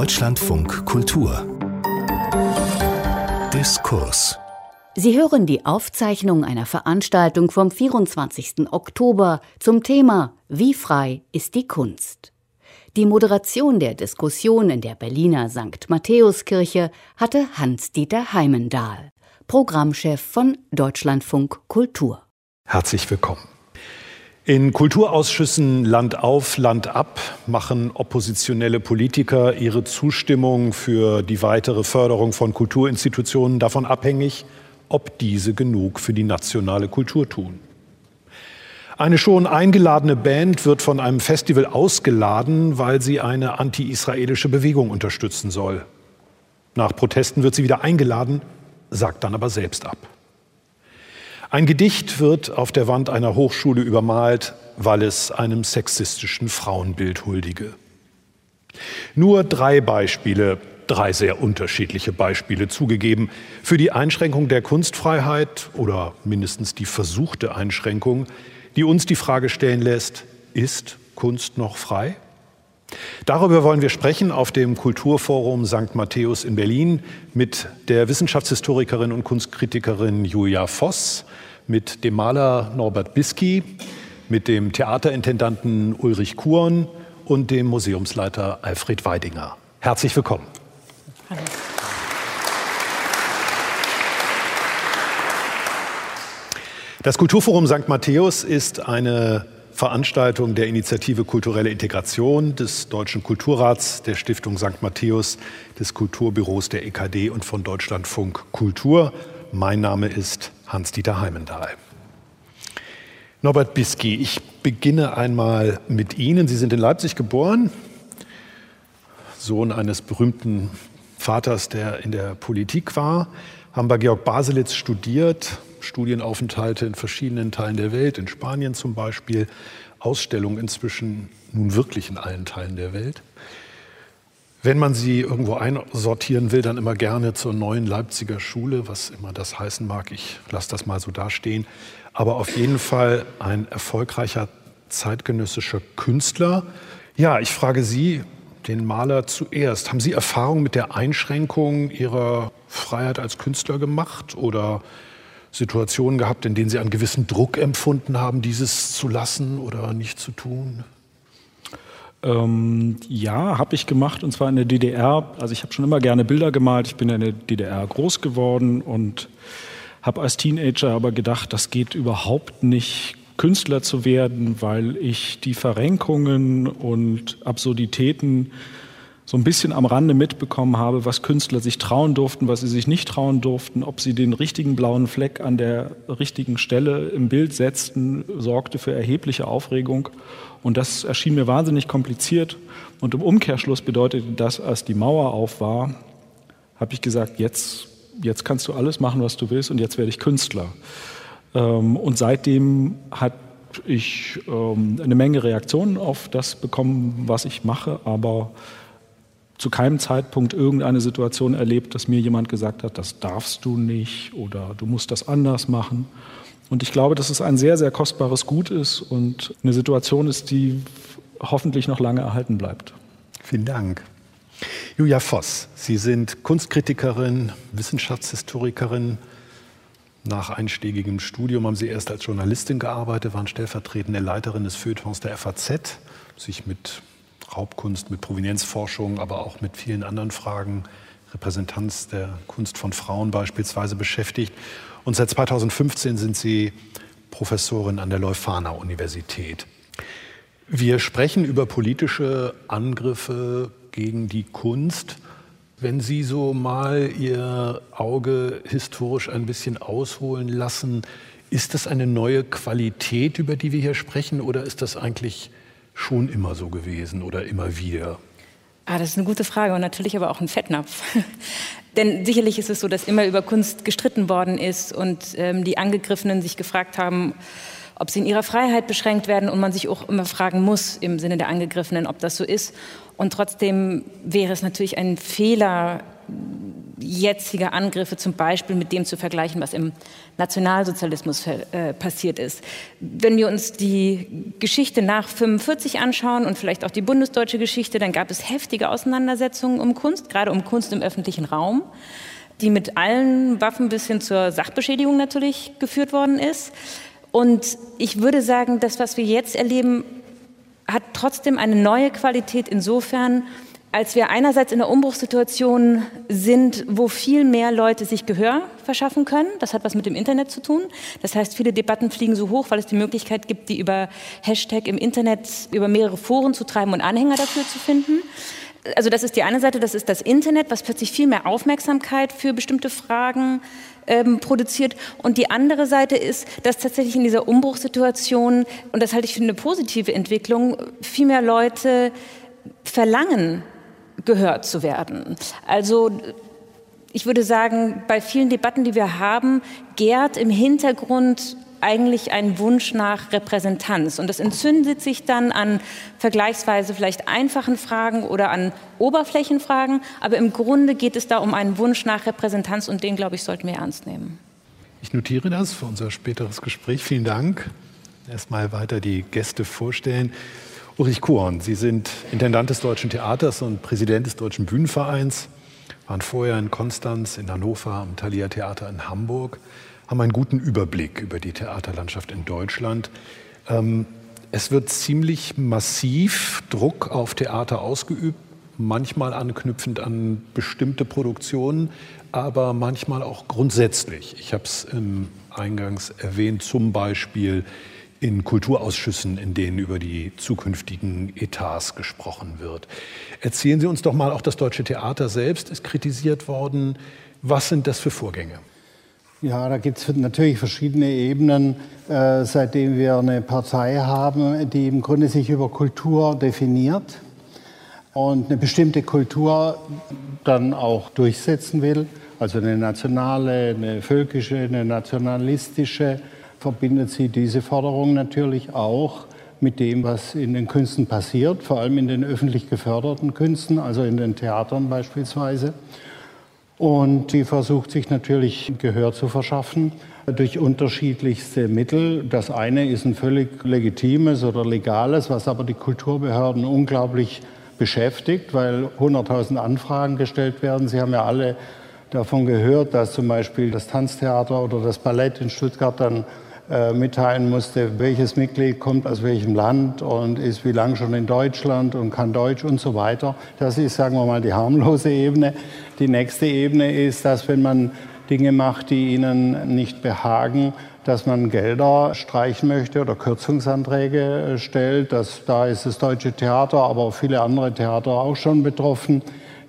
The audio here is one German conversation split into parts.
Deutschlandfunk Kultur Diskurs Sie hören die Aufzeichnung einer Veranstaltung vom 24. Oktober zum Thema Wie frei ist die Kunst? Die Moderation der Diskussion in der Berliner St. Matthäuskirche hatte Hans-Dieter Heimendahl, Programmchef von Deutschlandfunk Kultur. Herzlich willkommen. In Kulturausschüssen Land auf, Land ab machen oppositionelle Politiker ihre Zustimmung für die weitere Förderung von Kulturinstitutionen davon abhängig, ob diese genug für die nationale Kultur tun. Eine schon eingeladene Band wird von einem Festival ausgeladen, weil sie eine anti-israelische Bewegung unterstützen soll. Nach Protesten wird sie wieder eingeladen, sagt dann aber selbst ab. Ein Gedicht wird auf der Wand einer Hochschule übermalt, weil es einem sexistischen Frauenbild huldige. Nur drei Beispiele, drei sehr unterschiedliche Beispiele zugegeben für die Einschränkung der Kunstfreiheit oder mindestens die versuchte Einschränkung die uns die Frage stellen lässt, ist Kunst noch frei? Darüber wollen wir sprechen auf dem Kulturforum St. Matthäus in Berlin mit der Wissenschaftshistorikerin und Kunstkritikerin Julia Voss, mit dem Maler Norbert Bisky, mit dem Theaterintendanten Ulrich Kuhn und dem Museumsleiter Alfred Weidinger. Herzlich willkommen. Das Kulturforum St. Matthäus ist eine Veranstaltung der Initiative Kulturelle Integration des Deutschen Kulturrats, der Stiftung St. Matthäus, des Kulturbüros der EKD und von Deutschlandfunk Kultur. Mein Name ist Hans-Dieter Heimendahl. Norbert Bisky, ich beginne einmal mit Ihnen. Sie sind in Leipzig geboren, Sohn eines berühmten Vaters, der in der Politik war, haben bei Georg Baselitz studiert, Studienaufenthalte in verschiedenen Teilen der Welt, in Spanien zum Beispiel, Ausstellungen inzwischen nun wirklich in allen Teilen der Welt. Wenn man sie irgendwo einsortieren will, dann immer gerne zur neuen Leipziger Schule, was immer das heißen mag. Ich lasse das mal so dastehen. Aber auf jeden Fall ein erfolgreicher zeitgenössischer Künstler. Ja, ich frage Sie, den Maler zuerst. Haben Sie Erfahrung mit der Einschränkung Ihrer Freiheit als Künstler gemacht oder Situationen gehabt, in denen Sie einen gewissen Druck empfunden haben, dieses zu lassen oder nicht zu tun? Ähm, ja, habe ich gemacht und zwar in der DDR. Also ich habe schon immer gerne Bilder gemalt. Ich bin in der DDR groß geworden und habe als Teenager aber gedacht, das geht überhaupt nicht, Künstler zu werden, weil ich die Verrenkungen und Absurditäten so ein bisschen am Rande mitbekommen habe, was Künstler sich trauen durften, was sie sich nicht trauen durften, ob sie den richtigen blauen Fleck an der richtigen Stelle im Bild setzten, sorgte für erhebliche Aufregung. Und das erschien mir wahnsinnig kompliziert. Und im Umkehrschluss bedeutete das, als die Mauer auf war, habe ich gesagt, jetzt, jetzt kannst du alles machen, was du willst und jetzt werde ich Künstler. Ähm, und seitdem hat ich ähm, eine Menge Reaktionen auf das bekommen, was ich mache, aber zu keinem Zeitpunkt irgendeine Situation erlebt, dass mir jemand gesagt hat, das darfst du nicht oder du musst das anders machen. Und ich glaube, dass es ein sehr, sehr kostbares Gut ist und eine Situation ist, die hoffentlich noch lange erhalten bleibt. Vielen Dank. Julia Voss, Sie sind Kunstkritikerin, Wissenschaftshistorikerin. Nach einschlägigem Studium haben Sie erst als Journalistin gearbeitet, waren stellvertretende Leiterin des Feuilletons der FAZ, sich mit Raubkunst, mit Provenienzforschung, aber auch mit vielen anderen Fragen, Repräsentanz der Kunst von Frauen beispielsweise beschäftigt. Und seit 2015 sind Sie Professorin an der Leuphana Universität. Wir sprechen über politische Angriffe gegen die Kunst. Wenn Sie so mal Ihr Auge historisch ein bisschen ausholen lassen, ist das eine neue Qualität, über die wir hier sprechen, oder ist das eigentlich schon immer so gewesen oder immer wieder? Ah, das ist eine gute Frage und natürlich aber auch ein Fettnapf. Denn sicherlich ist es so, dass immer über Kunst gestritten worden ist und ähm, die Angegriffenen sich gefragt haben, ob sie in ihrer Freiheit beschränkt werden und man sich auch immer fragen muss im Sinne der Angegriffenen, ob das so ist. Und trotzdem wäre es natürlich ein Fehler, jetzige Angriffe zum Beispiel mit dem zu vergleichen, was im Nationalsozialismus äh, passiert ist. Wenn wir uns die Geschichte nach 45 anschauen und vielleicht auch die bundesdeutsche Geschichte, dann gab es heftige Auseinandersetzungen um Kunst, gerade um Kunst im öffentlichen Raum, die mit allen Waffen bis hin zur Sachbeschädigung natürlich geführt worden ist. Und ich würde sagen, das, was wir jetzt erleben, hat trotzdem eine neue Qualität insofern, als wir einerseits in der Umbruchssituation sind, wo viel mehr Leute sich Gehör verschaffen können. Das hat was mit dem Internet zu tun. Das heißt, viele Debatten fliegen so hoch, weil es die Möglichkeit gibt, die über Hashtag im Internet über mehrere Foren zu treiben und Anhänger dafür zu finden. Also das ist die eine Seite, das ist das Internet, was plötzlich viel mehr Aufmerksamkeit für bestimmte Fragen ähm, produziert. Und die andere Seite ist, dass tatsächlich in dieser Umbruchssituation, und das halte ich für eine positive Entwicklung, viel mehr Leute verlangen, gehört zu werden. Also ich würde sagen, bei vielen Debatten, die wir haben, gärt im Hintergrund eigentlich ein Wunsch nach Repräsentanz. Und das entzündet sich dann an vergleichsweise vielleicht einfachen Fragen oder an Oberflächenfragen. Aber im Grunde geht es da um einen Wunsch nach Repräsentanz und den, glaube ich, sollten wir ernst nehmen. Ich notiere das für unser späteres Gespräch. Vielen Dank. Erstmal weiter die Gäste vorstellen. Ulrich Kuhn, Sie sind Intendant des Deutschen Theaters und Präsident des Deutschen Bühnenvereins, waren vorher in Konstanz, in Hannover, am Thalia Theater in Hamburg, haben einen guten Überblick über die Theaterlandschaft in Deutschland. Ähm, es wird ziemlich massiv Druck auf Theater ausgeübt, manchmal anknüpfend an bestimmte Produktionen, aber manchmal auch grundsätzlich. Ich habe es eingangs erwähnt, zum Beispiel in Kulturausschüssen, in denen über die zukünftigen Etats gesprochen wird. Erzählen Sie uns doch mal, auch das Deutsche Theater selbst ist kritisiert worden. Was sind das für Vorgänge? Ja, da gibt es natürlich verschiedene Ebenen, äh, seitdem wir eine Partei haben, die im Grunde sich über Kultur definiert und eine bestimmte Kultur dann auch durchsetzen will. Also eine nationale, eine völkische, eine nationalistische verbindet sie diese Forderung natürlich auch mit dem, was in den Künsten passiert, vor allem in den öffentlich geförderten Künsten, also in den Theatern beispielsweise. Und sie versucht sich natürlich Gehör zu verschaffen durch unterschiedlichste Mittel. Das eine ist ein völlig legitimes oder legales, was aber die Kulturbehörden unglaublich beschäftigt, weil 100.000 Anfragen gestellt werden. Sie haben ja alle davon gehört, dass zum Beispiel das Tanztheater oder das Ballett in Stuttgart dann äh, mitteilen musste, welches Mitglied kommt aus welchem Land und ist wie lange schon in Deutschland und kann Deutsch und so weiter. Das ist, sagen wir mal, die harmlose Ebene. Die nächste Ebene ist, dass wenn man Dinge macht, die ihnen nicht behagen, dass man Gelder streichen möchte oder Kürzungsanträge äh, stellt. Das, da ist das Deutsche Theater, aber viele andere Theater auch schon betroffen.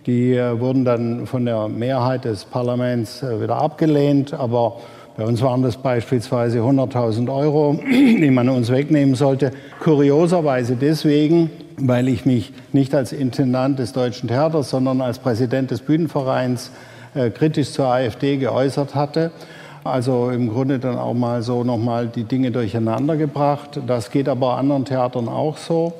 Die äh, wurden dann von der Mehrheit des Parlaments wieder abgelehnt, aber bei uns waren das beispielsweise 100.000 Euro, die man uns wegnehmen sollte. Kurioserweise deswegen, weil ich mich nicht als Intendant des Deutschen Theaters, sondern als Präsident des Bühnenvereins äh, kritisch zur AfD geäußert hatte. Also im Grunde dann auch mal so nochmal die Dinge durcheinander gebracht. Das geht aber anderen Theatern auch so.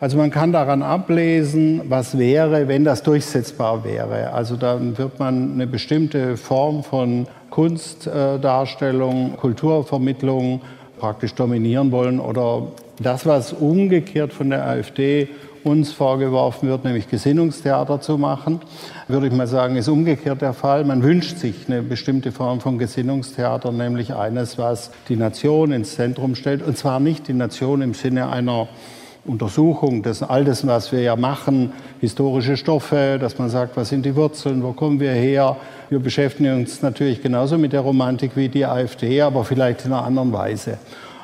Also man kann daran ablesen, was wäre, wenn das durchsetzbar wäre. Also dann wird man eine bestimmte Form von Kunstdarstellung, Kulturvermittlung praktisch dominieren wollen oder das, was umgekehrt von der AfD uns vorgeworfen wird, nämlich Gesinnungstheater zu machen, würde ich mal sagen, ist umgekehrt der Fall. Man wünscht sich eine bestimmte Form von Gesinnungstheater, nämlich eines, was die Nation ins Zentrum stellt. Und zwar nicht die Nation im Sinne einer Untersuchung des all das, was wir ja machen, historische Stoffe, dass man sagt, was sind die Wurzeln, wo kommen wir her. Wir beschäftigen uns natürlich genauso mit der Romantik wie die AfD, aber vielleicht in einer anderen Weise.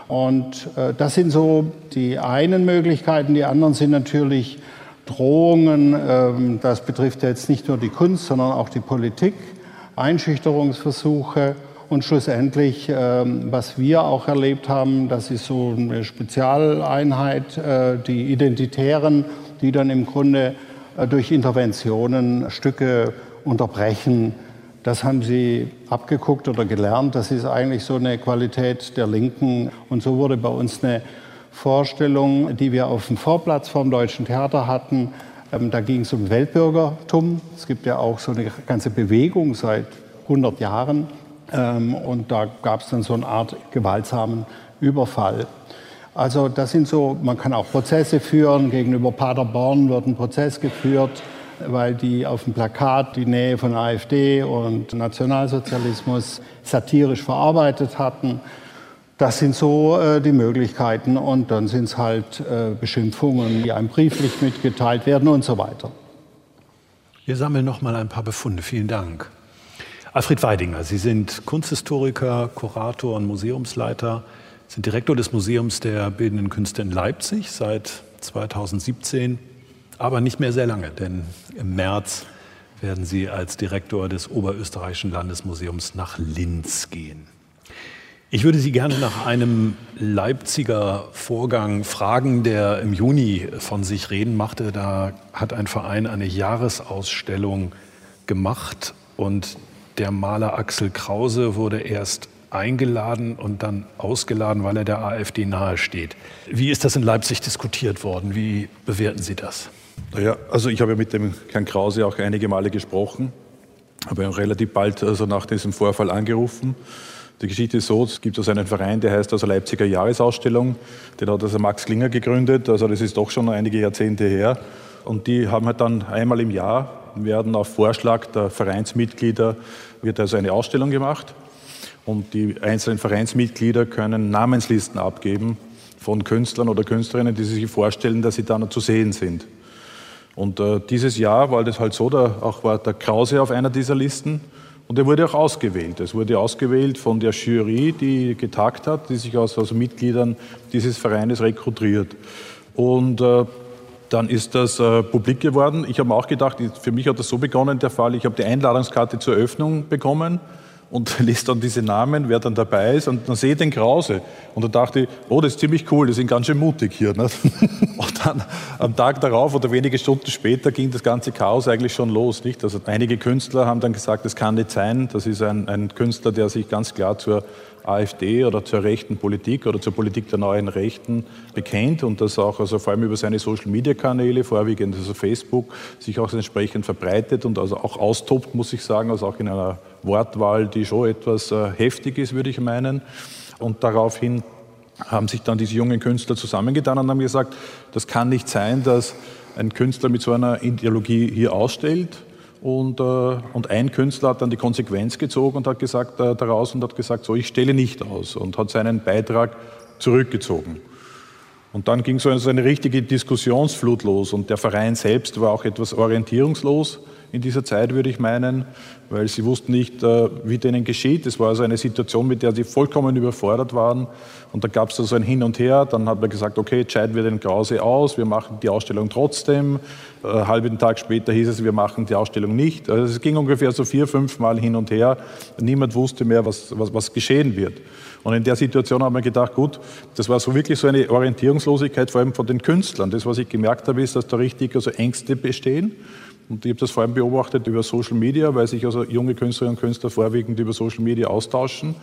Und äh, das sind so die einen Möglichkeiten. Die anderen sind natürlich Drohungen. Ähm, das betrifft jetzt nicht nur die Kunst, sondern auch die Politik, Einschüchterungsversuche. Und schlussendlich, ähm, was wir auch erlebt haben, das ist so eine Spezialeinheit, äh, die Identitären, die dann im Grunde äh, durch Interventionen Stücke unterbrechen. Das haben sie abgeguckt oder gelernt. Das ist eigentlich so eine Qualität der Linken. Und so wurde bei uns eine Vorstellung, die wir auf dem Vorplatz vom Deutschen Theater hatten, Ähm, da ging es um Weltbürgertum. Es gibt ja auch so eine ganze Bewegung seit 100 Jahren. Ähm, und da gab es dann so eine Art gewaltsamen Überfall. Also das sind so, man kann auch Prozesse führen. Gegenüber Paderborn wird ein Prozess geführt, weil die auf dem Plakat die Nähe von AfD und Nationalsozialismus satirisch verarbeitet hatten. Das sind so äh, die Möglichkeiten und dann sind es halt äh, Beschimpfungen, die einem brieflich mitgeteilt werden und so weiter. Wir sammeln noch mal ein paar Befunde. Vielen Dank. Alfred Weidinger, Sie sind Kunsthistoriker, Kurator und Museumsleiter, sind Direktor des Museums der Bildenden Künste in Leipzig seit 2017, aber nicht mehr sehr lange, denn im März werden Sie als Direktor des Oberösterreichischen Landesmuseums nach Linz gehen. Ich würde Sie gerne nach einem Leipziger Vorgang fragen, der im Juni von sich reden machte. Da hat ein Verein eine Jahresausstellung gemacht und der Maler Axel Krause wurde erst eingeladen und dann ausgeladen, weil er der AfD nahesteht. Wie ist das in Leipzig diskutiert worden? Wie bewerten Sie das? Naja, also ich habe mit dem Herrn Krause auch einige Male gesprochen, habe ihn relativ bald also nach diesem Vorfall angerufen die Geschichte ist so, es gibt also einen Verein, der heißt also Leipziger Jahresausstellung. Den hat also Max Klinger gegründet, also das ist doch schon einige Jahrzehnte her. Und die haben halt dann einmal im Jahr, werden auf Vorschlag der Vereinsmitglieder, wird also eine Ausstellung gemacht. Und die einzelnen Vereinsmitglieder können Namenslisten abgeben von Künstlern oder Künstlerinnen, die sich vorstellen, dass sie da noch zu sehen sind. Und äh, dieses Jahr war das halt so, da auch war der Krause auf einer dieser Listen. Und er wurde auch ausgewählt. Es wurde ausgewählt von der Jury, die getagt hat, die sich aus also Mitgliedern dieses Vereines rekrutiert. Und äh, dann ist das äh, publik geworden. Ich habe auch gedacht, für mich hat das so begonnen, der Fall, ich habe die Einladungskarte zur Eröffnung bekommen und liest dann diese Namen, wer dann dabei ist und dann sehe ich den Krause. Und da dachte ich, oh, das ist ziemlich cool, die sind ganz schön mutig hier. Ne? Und dann am Tag darauf oder wenige Stunden später ging das ganze Chaos eigentlich schon los. Nicht? Also einige Künstler haben dann gesagt, das kann nicht sein. Das ist ein, ein Künstler, der sich ganz klar zur AfD oder zur rechten Politik oder zur Politik der neuen Rechten bekennt und das auch also vor allem über seine Social-Media-Kanäle, vorwiegend also Facebook, sich auch entsprechend verbreitet und also auch austobt, muss ich sagen, also auch in einer Wortwahl, die schon etwas äh, heftig ist, würde ich meinen. Und daraufhin haben sich dann diese jungen Künstler zusammengetan und haben gesagt, das kann nicht sein, dass ein Künstler mit so einer Ideologie hier ausstellt. Und, äh, und ein Künstler hat dann die Konsequenz gezogen und hat gesagt äh, daraus und hat gesagt, so ich stelle nicht aus und hat seinen Beitrag zurückgezogen. Und dann ging so eine richtige Diskussionsflut los und der Verein selbst war auch etwas orientierungslos in dieser Zeit, würde ich meinen, weil sie wussten nicht, äh, wie denen geschieht. Es war also eine Situation, mit der sie vollkommen überfordert waren. Und da gab es so ein Hin und Her. Dann hat man gesagt, okay, scheiden wir den Krause aus, wir machen die Ausstellung trotzdem. Einen äh, halben Tag später hieß es, wir machen die Ausstellung nicht. Also es ging ungefähr so vier, fünf Mal hin und her. Niemand wusste mehr, was, was, was geschehen wird. Und in der Situation haben wir gedacht, gut, das war so wirklich so eine Orientierungslosigkeit, vor allem von den Künstlern. Das, was ich gemerkt habe, ist, dass da richtig also Ängste bestehen. Und ich habe das vor allem beobachtet über Social Media, weil sich also junge Künstlerinnen und Künstler vorwiegend über Social Media austauschen.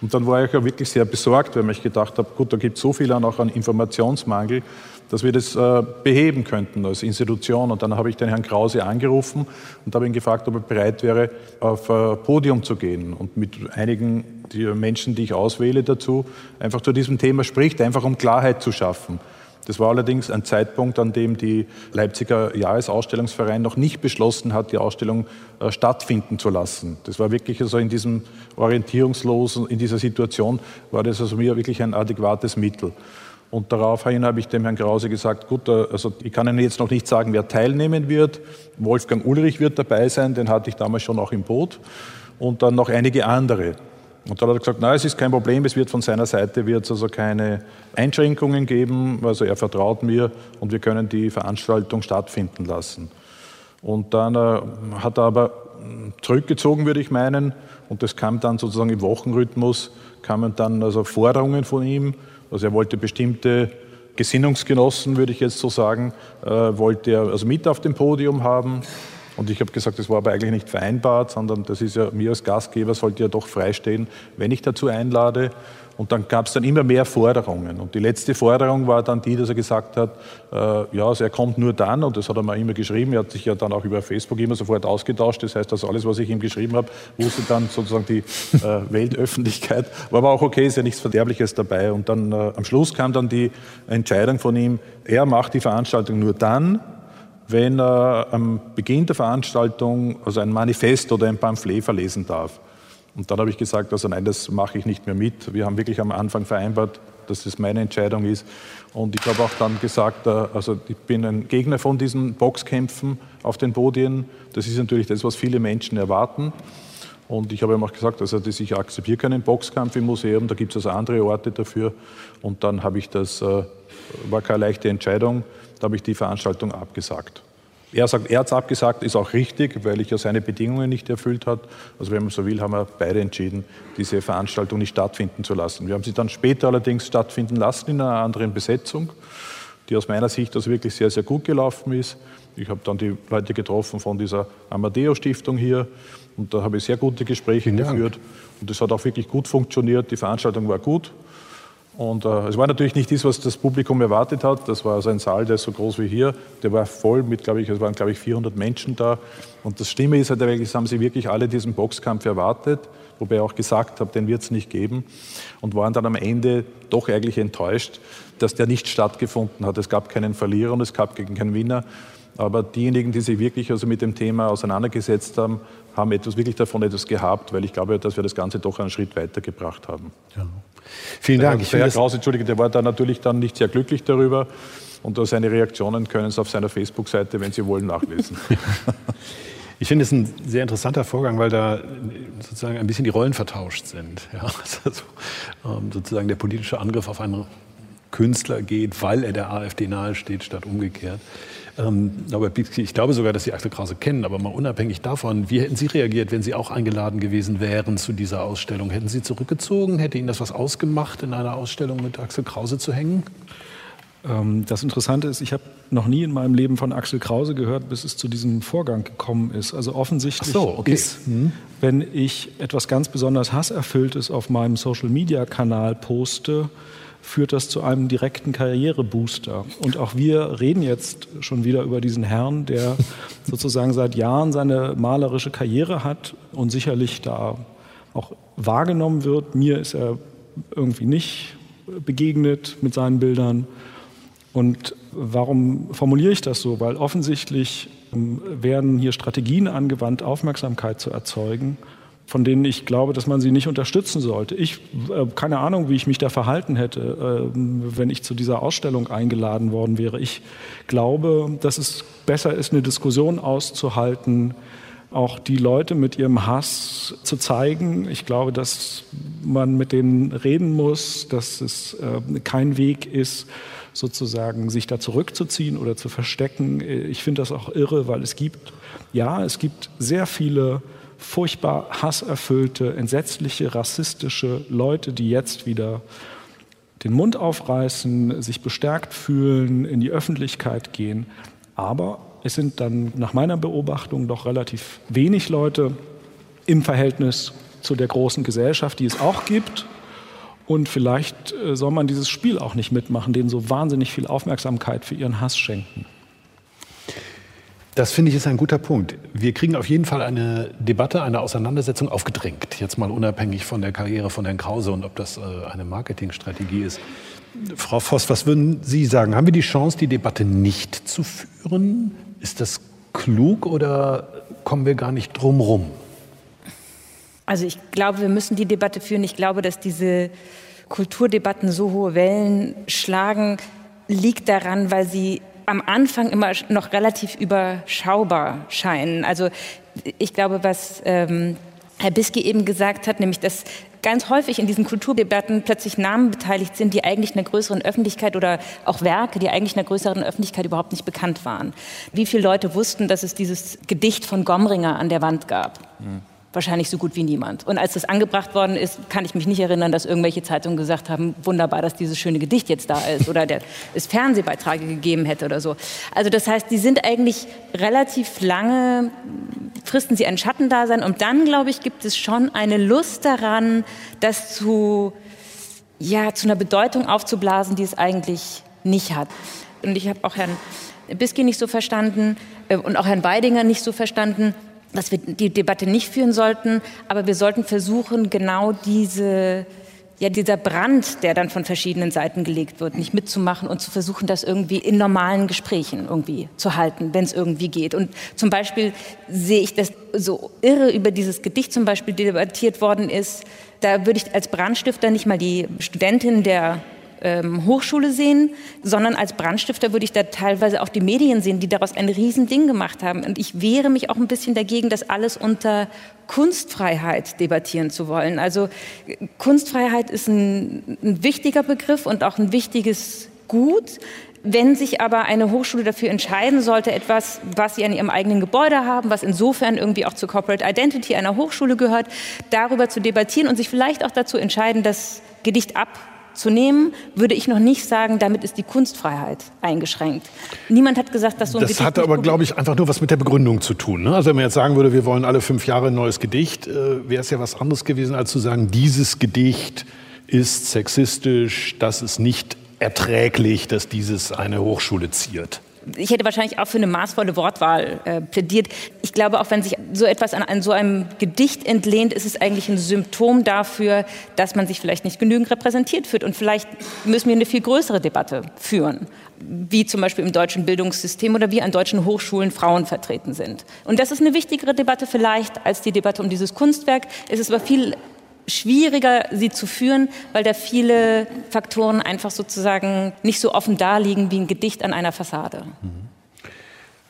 Und dann war ich ja wirklich sehr besorgt, weil ich gedacht habe, gut, da gibt es so viel auch an Informationsmangel, dass wir das äh, beheben könnten als Institution. Und dann habe ich den Herrn Krause angerufen und habe ihn gefragt, ob er bereit wäre, auf äh, Podium zu gehen und mit einigen die Menschen, die ich auswähle dazu, einfach zu diesem Thema spricht, einfach um Klarheit zu schaffen. Das war allerdings ein Zeitpunkt, an dem die Leipziger Jahresausstellungsverein noch nicht beschlossen hat, die Ausstellung äh, stattfinden zu lassen. Das war wirklich also in diesem orientierungslosen, in dieser Situation war das also mir wirklich ein adäquates Mittel. Und daraufhin habe ich dem Herrn Krause gesagt, gut, äh, also ich kann Ihnen jetzt noch nicht sagen, wer teilnehmen wird. Wolfgang Ulrich wird dabei sein, den hatte ich damals schon auch im Boot. Und dann noch einige andere. Und dann hat er gesagt, nein, es ist kein Problem, es wird von seiner Seite wird also keine Einschränkungen geben, also er vertraut mir und wir können die Veranstaltung stattfinden lassen. Und dann äh, hat er aber zurückgezogen, würde ich meinen, und das kam dann sozusagen im Wochenrhythmus, kamen dann also Forderungen von ihm, also er wollte bestimmte Gesinnungsgenossen, würde ich jetzt so sagen, äh, wollte er also mit auf dem Podium haben Und ich habe gesagt, das war aber eigentlich nicht vereinbart, sondern das ist ja mir als Gastgeber sollte ja doch freistehen, wenn ich dazu einlade. Und dann gab es dann immer mehr Forderungen. Und die letzte Forderung war dann die, dass er gesagt hat, äh, ja, also er kommt nur dann, und das hat er mir immer geschrieben, er hat sich ja dann auch über Facebook immer sofort ausgetauscht. Das heißt, dass alles, was ich ihm geschrieben habe, wusste dann sozusagen die äh, Weltöffentlichkeit. War aber auch okay, ist ja nichts Verderbliches dabei. Und dann äh, am Schluss kam dann die Entscheidung von ihm, er macht die Veranstaltung nur dann, wenn er am Beginn der Veranstaltung also ein Manifest oder ein Pamphlet verlesen darf. Und dann habe ich gesagt, also nein, das mache ich nicht mehr mit. Wir haben wirklich am Anfang vereinbart, dass das meine Entscheidung ist. Und ich habe auch dann gesagt, äh, also ich bin ein Gegner von diesen Boxkämpfen auf den Podien. Das ist natürlich das, was viele Menschen erwarten. Und ich habe ihm auch gesagt, also dass ich akzeptiere keinen Boxkampf im Museum, da gibt es also andere Orte dafür. Und dann habe ich das, äh, war keine leichte Entscheidung, da habe ich die Veranstaltung abgesagt. Er sagt, er hat es abgesagt, ist auch richtig, weil ich ja seine Bedingungen nicht erfüllt hat. Also wenn man so will, haben wir beide entschieden, diese Veranstaltung nicht stattfinden zu lassen. Wir haben sie dann später allerdings stattfinden lassen in einer anderen Besetzung, die aus meiner Sicht also wirklich sehr, sehr gut gelaufen ist. Ich habe dann die Leute getroffen von dieser Amadeo-Stiftung hier und da habe ich sehr gute Gespräche geführt. Und das hat auch wirklich gut funktioniert. Die Veranstaltung war gut. Und äh, es war natürlich nicht das, was das Publikum erwartet hat. Das war also ein Saal, der ist so groß wie hier. Der war voll mit, glaube ich, es waren, glaube ich, 400 Menschen da. Und das Stimme ist halt wirklich, haben sie wirklich alle diesen Boxkampf erwartet, wobei ich auch gesagt habe, den wird es nicht geben. Und waren dann am Ende doch eigentlich enttäuscht, dass der nicht stattgefunden hat. Es gab keinen Verlierer und es gab gegen keinen Winner. Aber diejenigen, die sich wirklich also mit dem Thema auseinandergesetzt haben, haben etwas, wirklich davon etwas gehabt, weil ich glaube, dass wir das Ganze doch einen Schritt weitergebracht haben. Ja. Vielen Dank. Der, Herr Kraus, entschuldige, der war da natürlich dann nicht sehr glücklich darüber. Und seine Reaktionen können Sie auf seiner Facebook-Seite, wenn Sie wollen, nachlesen. Ich finde es ein sehr interessanter Vorgang, weil da sozusagen ein bisschen die Rollen vertauscht sind. Ja, also, sozusagen der politische Angriff auf einen Künstler geht, weil er der AfD nahesteht, statt umgekehrt. Ähm, Norbert Bietzke, ich glaube sogar, dass Sie Axel Krause kennen, aber mal unabhängig davon, wie hätten Sie reagiert, wenn Sie auch eingeladen gewesen wären zu dieser Ausstellung? Hätten Sie zurückgezogen? Hätte Ihnen das was ausgemacht, in einer Ausstellung mit Axel Krause zu hängen? Ähm, das Interessante ist, ich habe noch nie in meinem Leben von Axel Krause gehört, bis es zu diesem Vorgang gekommen ist. Also offensichtlich so, okay. ist, hm. wenn ich etwas ganz besonders Hasserfülltes auf meinem Social-Media-Kanal poste, führt das zu einem direkten Karrierebooster. Und auch wir reden jetzt schon wieder über diesen Herrn, der sozusagen seit Jahren seine malerische Karriere hat und sicherlich da auch wahrgenommen wird. Mir ist er irgendwie nicht begegnet mit seinen Bildern. Und warum formuliere ich das so? Weil offensichtlich ähm, werden hier Strategien angewandt, Aufmerksamkeit zu erzeugen von denen ich glaube, dass man sie nicht unterstützen sollte. Ich, äh, keine Ahnung, wie ich mich da verhalten hätte, äh, wenn ich zu dieser Ausstellung eingeladen worden wäre. Ich glaube, dass es besser ist, eine Diskussion auszuhalten, auch die Leute mit ihrem Hass zu zeigen. Ich glaube, dass man mit denen reden muss, dass es äh, kein Weg ist, sozusagen sich da zurückzuziehen oder zu verstecken. Ich finde das auch irre, weil es gibt, ja, es gibt sehr viele furchtbar hasserfüllte, entsetzliche, rassistische Leute, die jetzt wieder den Mund aufreißen, sich bestärkt fühlen, in die Öffentlichkeit gehen. Aber es sind dann nach meiner Beobachtung doch relativ wenig Leute im Verhältnis zu der großen Gesellschaft, die es auch gibt. Und vielleicht äh, soll man dieses Spiel auch nicht mitmachen, denen so wahnsinnig viel Aufmerksamkeit für ihren Hass schenken. Das finde ich ist ein guter Punkt. Wir kriegen auf jeden Fall eine Debatte, eine Auseinandersetzung aufgedrängt. Jetzt mal unabhängig von der Karriere von Herrn Krause und ob das äh, eine Marketingstrategie ist. Frau Voss, was würden Sie sagen? Haben wir die Chance, die Debatte nicht zu führen? Ist das klug oder kommen wir gar nicht drum rum? Also ich glaube, wir müssen die Debatte führen. Ich glaube, dass diese Kulturdebatten so hohe Wellen schlagen, liegt daran, weil sie am Anfang immer noch relativ überschaubar scheinen. Also ich glaube, was ähm, Herr Biski eben gesagt hat, nämlich dass ganz häufig in diesen Kulturdebatten plötzlich Namen beteiligt sind, die eigentlich einer größeren Öffentlichkeit oder auch Werke, die eigentlich einer größeren Öffentlichkeit überhaupt nicht bekannt waren. Wie viele Leute wussten, dass es dieses Gedicht von Gomringer an der Wand gab? Mhm wahrscheinlich so gut wie niemand. Und als das angebracht worden ist, kann ich mich nicht erinnern, dass irgendwelche Zeitungen gesagt haben, wunderbar, dass dieses schöne Gedicht jetzt da ist oder der, es Fernsehbeiträge gegeben hätte oder so. Also das heißt, die sind eigentlich relativ lange, fristen sie ein Schattendasein und dann, glaube ich, gibt es schon eine Lust daran, das zu, ja, zu einer Bedeutung aufzublasen, die es eigentlich nicht hat. Und ich habe auch Herrn Biski nicht so verstanden äh, und auch Herrn Weidinger nicht so verstanden, dass wir die Debatte nicht führen sollten, aber wir sollten versuchen, genau diese, ja, dieser Brand, der dann von verschiedenen Seiten gelegt wird, nicht mitzumachen und zu versuchen, das irgendwie in normalen Gesprächen irgendwie zu halten, wenn es irgendwie geht. Und zum Beispiel sehe ich das so irre über dieses Gedicht zum Beispiel debattiert worden ist. Da würde ich als Brandstifter nicht mal die Studentin der ähm, Hochschule sehen, sondern als Brandstifter würde ich da teilweise auch die Medien sehen, die daraus ein Riesending gemacht haben. Und ich wehre mich auch ein bisschen dagegen, das alles unter Kunstfreiheit debattieren zu wollen. Also Kunstfreiheit ist ein, ein wichtiger Begriff und auch ein wichtiges Gut. Wenn sich aber eine Hochschule dafür entscheiden sollte, etwas, was sie an ihrem eigenen Gebäude haben, was insofern irgendwie auch zur Corporate Identity einer Hochschule gehört, darüber zu debattieren und sich vielleicht auch dazu entscheiden, das Gedicht ab zu nehmen, würde ich noch nicht sagen, damit ist die Kunstfreiheit eingeschränkt. Niemand hat gesagt, dass so ein das Gedicht. Das hat aber, glaube ich, einfach nur was mit der Begründung zu tun. Ne? Also, wenn man jetzt sagen würde, wir wollen alle fünf Jahre ein neues Gedicht, äh, wäre es ja was anderes gewesen, als zu sagen, dieses Gedicht ist sexistisch, das ist nicht erträglich, dass dieses eine Hochschule ziert ich hätte wahrscheinlich auch für eine maßvolle Wortwahl äh, plädiert. Ich glaube, auch wenn sich so etwas an, an, so einem Gedicht entlehnt, ist es eigentlich ein Symptom dafür, dass man sich vielleicht nicht genügend repräsentiert fühlt. Und vielleicht müssen wir eine viel größere Debatte führen, wie zum Beispiel im deutschen Bildungssystem oder wie an deutschen Hochschulen Frauen vertreten sind. Und das ist eine wichtigere Debatte vielleicht als die Debatte um dieses Kunstwerk. Es ist aber viel schwieriger, sie zu führen, weil da viele Faktoren einfach sozusagen nicht so offen darliegen wie ein Gedicht an einer Fassade. Mhm.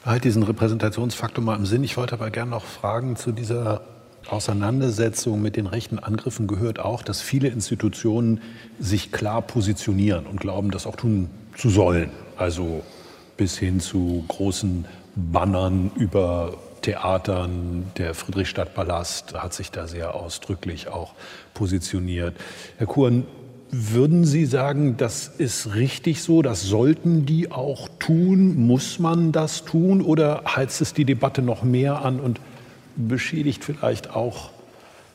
Halt diesen Repräsentationsfaktor mal im Sinn. Ich wollte aber gerne noch fragen zu dieser Auseinandersetzung mit den rechten Angriffen gehört auch, dass viele Institutionen sich klar positionieren und glauben, das auch tun zu sollen. Also bis hin zu großen Bannern über Theatern, der Friedrichstadtpalast hat sich da sehr ausdrücklich auch positioniert. Herr Kuhn, würden Sie sagen, das ist richtig so, das sollten die auch tun? Muss man das tun oder heizt es die Debatte noch mehr an und beschädigt vielleicht auch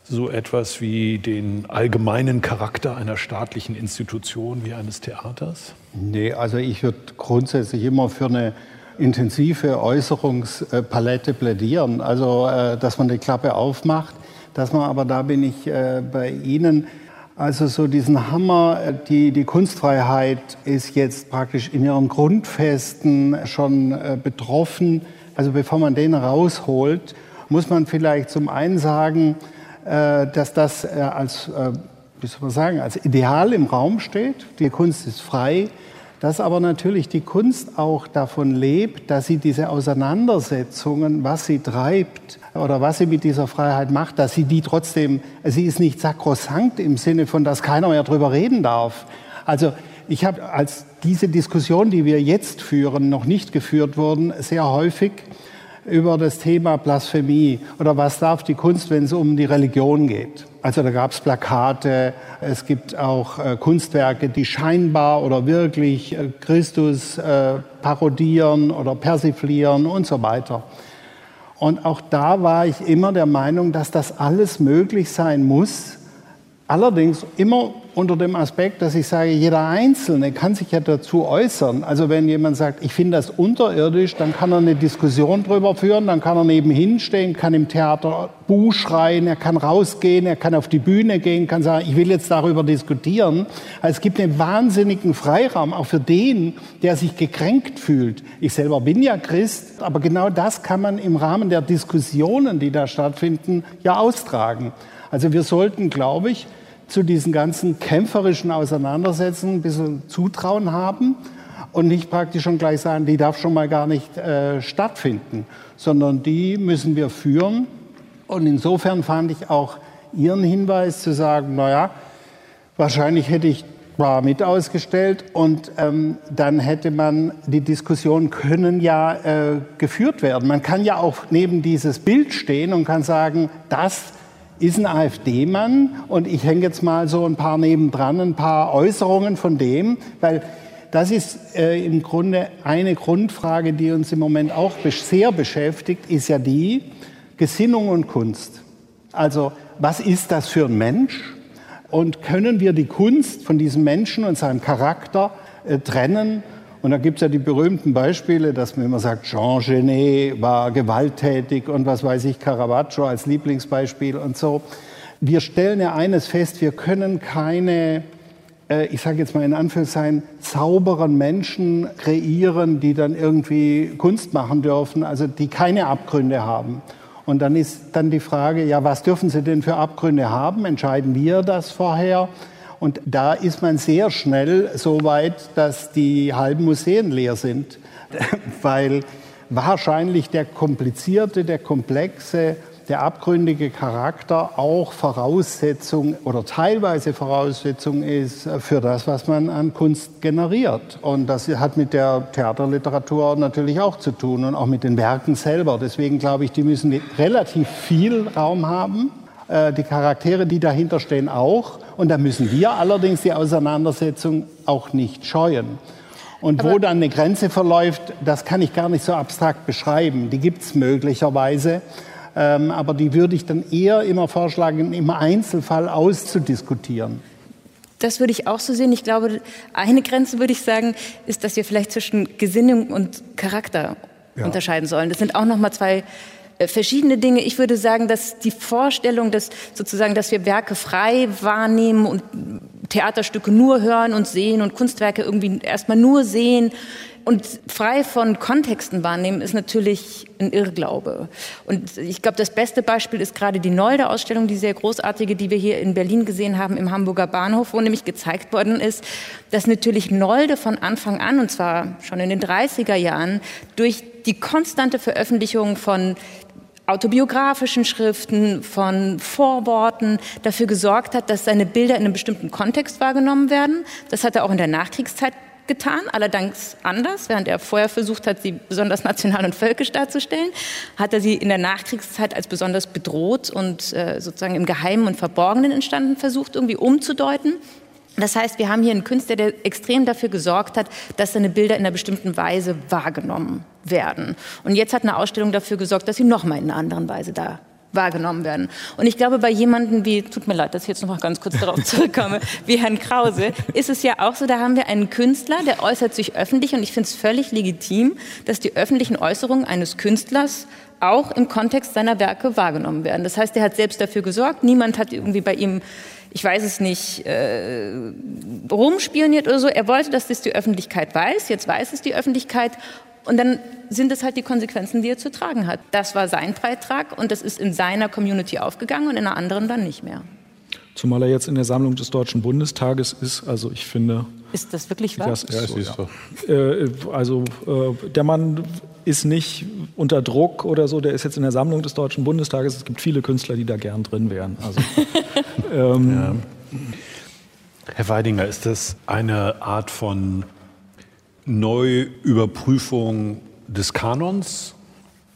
so etwas wie den allgemeinen Charakter einer staatlichen Institution wie eines Theaters? Nee, also ich würde grundsätzlich immer für eine intensive Äußerungspalette plädieren. Also, äh, dass man die Klappe aufmacht, dass man, aber da bin ich äh, bei Ihnen, also so diesen Hammer, äh, die, die Kunstfreiheit ist jetzt praktisch in ihren Grundfesten schon betroffen. Also bevor man den rausholt, muss man vielleicht zum einen sagen, dass das als, wie soll man sagen, als Ideal im Raum steht. Die Kunst ist frei dass aber natürlich die Kunst auch davon lebt, dass sie diese Auseinandersetzungen, was sie treibt oder was sie mit dieser Freiheit macht, dass sie die trotzdem, sie ist nicht sakrosankt im Sinne von, dass keiner mehr darüber reden darf. Also ich habe, als diese Diskussion, die wir jetzt führen, noch nicht geführt wurden, sehr häufig über das Thema Blasphemie oder was darf die Kunst, wenn es um die Religion geht. Also da gab es Plakate, es gibt auch äh, Kunstwerke, die scheinbar oder wirklich äh, Christus äh, parodieren oder persiflieren und so weiter. Und auch da war ich immer der Meinung, dass das alles möglich sein muss, allerdings immer unter dem Aspekt, dass ich sage, jeder Einzelne kann sich ja dazu äußern. Also wenn jemand sagt, ich finde das unterirdisch, dann kann er eine Diskussion darüber führen, dann kann er nebenhin stehen, kann im Theater Buh schreien, er kann rausgehen, er kann auf die Bühne gehen, kann sagen, ich will jetzt darüber diskutieren. Also es gibt einen wahnsinnigen Freiraum, auch für den, der sich gekränkt fühlt. Ich selber bin ja Christ, aber genau das kann man im Rahmen der Diskussionen, die da stattfinden, ja austragen. Also wir sollten, glaube ich, zu diesen ganzen kämpferischen Auseinandersetzungen ein bisschen Zutrauen haben und nicht praktisch schon gleich sagen, die darf schon mal gar nicht äh, stattfinden, sondern die müssen wir führen. Und insofern fand ich auch Ihren Hinweis zu sagen, naja, wahrscheinlich hätte ich war mit ausgestellt und ähm, dann hätte man die Diskussion können ja äh, geführt werden. Man kann ja auch neben dieses Bild stehen und kann sagen, das ist ein AfD-Mann und ich hänge jetzt mal so ein paar nebendran, ein paar Äußerungen von dem, weil das ist äh, im Grunde eine Grundfrage, die uns im Moment auch sehr beschäftigt, ist ja die Gesinnung und Kunst. Also was ist das für ein Mensch? Und können wir die Kunst von diesem Menschen und seinem Charakter äh, trennen? Und da gibt es ja die berühmten Beispiele, dass man immer sagt, Jean Genet war gewalttätig und was weiß ich, Caravaggio als Lieblingsbeispiel und so. Wir stellen ja eines fest, wir können keine, äh, ich sage jetzt mal in Anführungszeichen, sauberen Menschen kreieren, die dann irgendwie Kunst machen dürfen, also die keine Abgründe haben. Und dann ist dann die Frage, ja, was dürfen sie denn für Abgründe haben? Entscheiden wir das vorher? Und da ist man sehr schnell so weit, dass die halben Museen leer sind, weil wahrscheinlich der komplizierte, der komplexe, der abgründige Charakter auch Voraussetzung oder teilweise Voraussetzung ist für das, was man an Kunst generiert. Und das hat mit der Theaterliteratur natürlich auch zu tun und auch mit den Werken selber. Deswegen glaube ich, die müssen relativ viel Raum haben. Äh, die Charaktere, die dahinter stehen, auch. Und da müssen wir allerdings die Auseinandersetzung auch nicht scheuen. Und Aber wo dann eine Grenze verläuft, das kann ich gar nicht so abstrakt beschreiben. Die gibt es möglicherweise. Ähm, aber die würde ich dann eher immer vorschlagen, im Einzelfall auszudiskutieren. Das würde ich auch so sehen. Ich glaube, eine Grenze würde ich sagen, ist, dass wir vielleicht zwischen Gesinnung und Charakter ja. unterscheiden sollen. Das sind auch noch mal zwei verschiedene Dinge. Ich würde sagen, dass die Vorstellung, dass sozusagen, dass wir Werke frei wahrnehmen und Theaterstücke nur hören und sehen und Kunstwerke irgendwie erstmal nur sehen und frei von Kontexten wahrnehmen, ist natürlich ein Irrglaube. Und ich glaube, das beste Beispiel ist gerade die Nolde-Ausstellung, die sehr großartige, die wir hier in Berlin gesehen haben, im Hamburger Bahnhof, wo nämlich gezeigt worden ist, dass natürlich Nolde von Anfang an, und zwar schon in den 30er Jahren, durch die konstante Veröffentlichung von autobiografischen Schriften, von Vorworten dafür gesorgt hat, dass seine Bilder in einem bestimmten Kontext wahrgenommen werden. Das hat er auch in der Nachkriegszeit getan, allerdings anders. Während er vorher versucht hat, sie besonders national und völkisch darzustellen, hat er sie in der Nachkriegszeit als besonders bedroht und äh, sozusagen im Geheimen und Verborgenen entstanden versucht, irgendwie umzudeuten. Das heißt, wir haben hier einen Künstler, der extrem dafür gesorgt hat, dass seine Bilder in einer bestimmten Weise wahrgenommen werden. Und jetzt hat eine Ausstellung dafür gesorgt, dass sie nochmal in einer anderen Weise da wahrgenommen werden. Und ich glaube, bei jemandem wie, tut mir leid, dass ich jetzt noch mal ganz kurz darauf zurückkomme, wie Herrn Krause, ist es ja auch so, da haben wir einen Künstler, der äußert sich öffentlich und ich finde es völlig legitim, dass die öffentlichen Äußerungen eines Künstlers auch im Kontext seiner Werke wahrgenommen werden. Das heißt, er hat selbst dafür gesorgt, niemand hat irgendwie bei ihm ich weiß es nicht, äh, rumspioniert oder so. Er wollte, dass das die Öffentlichkeit weiß. Jetzt weiß es die Öffentlichkeit. Und dann sind es halt die Konsequenzen, die er zu tragen hat. Das war sein Beitrag und das ist in seiner Community aufgegangen und in einer anderen dann nicht mehr. Zumal er jetzt in der Sammlung des Deutschen Bundestages ist. Also ich finde. Ist das wirklich wahr? Das ist ja, so, ist ja. so. Äh, also äh, der Mann ist nicht unter Druck oder so. Der ist jetzt in der Sammlung des Deutschen Bundestages. Es gibt viele Künstler, die da gern drin wären. Also, ähm, ja. Herr Weidinger, ist das eine Art von Neuüberprüfung des Kanons,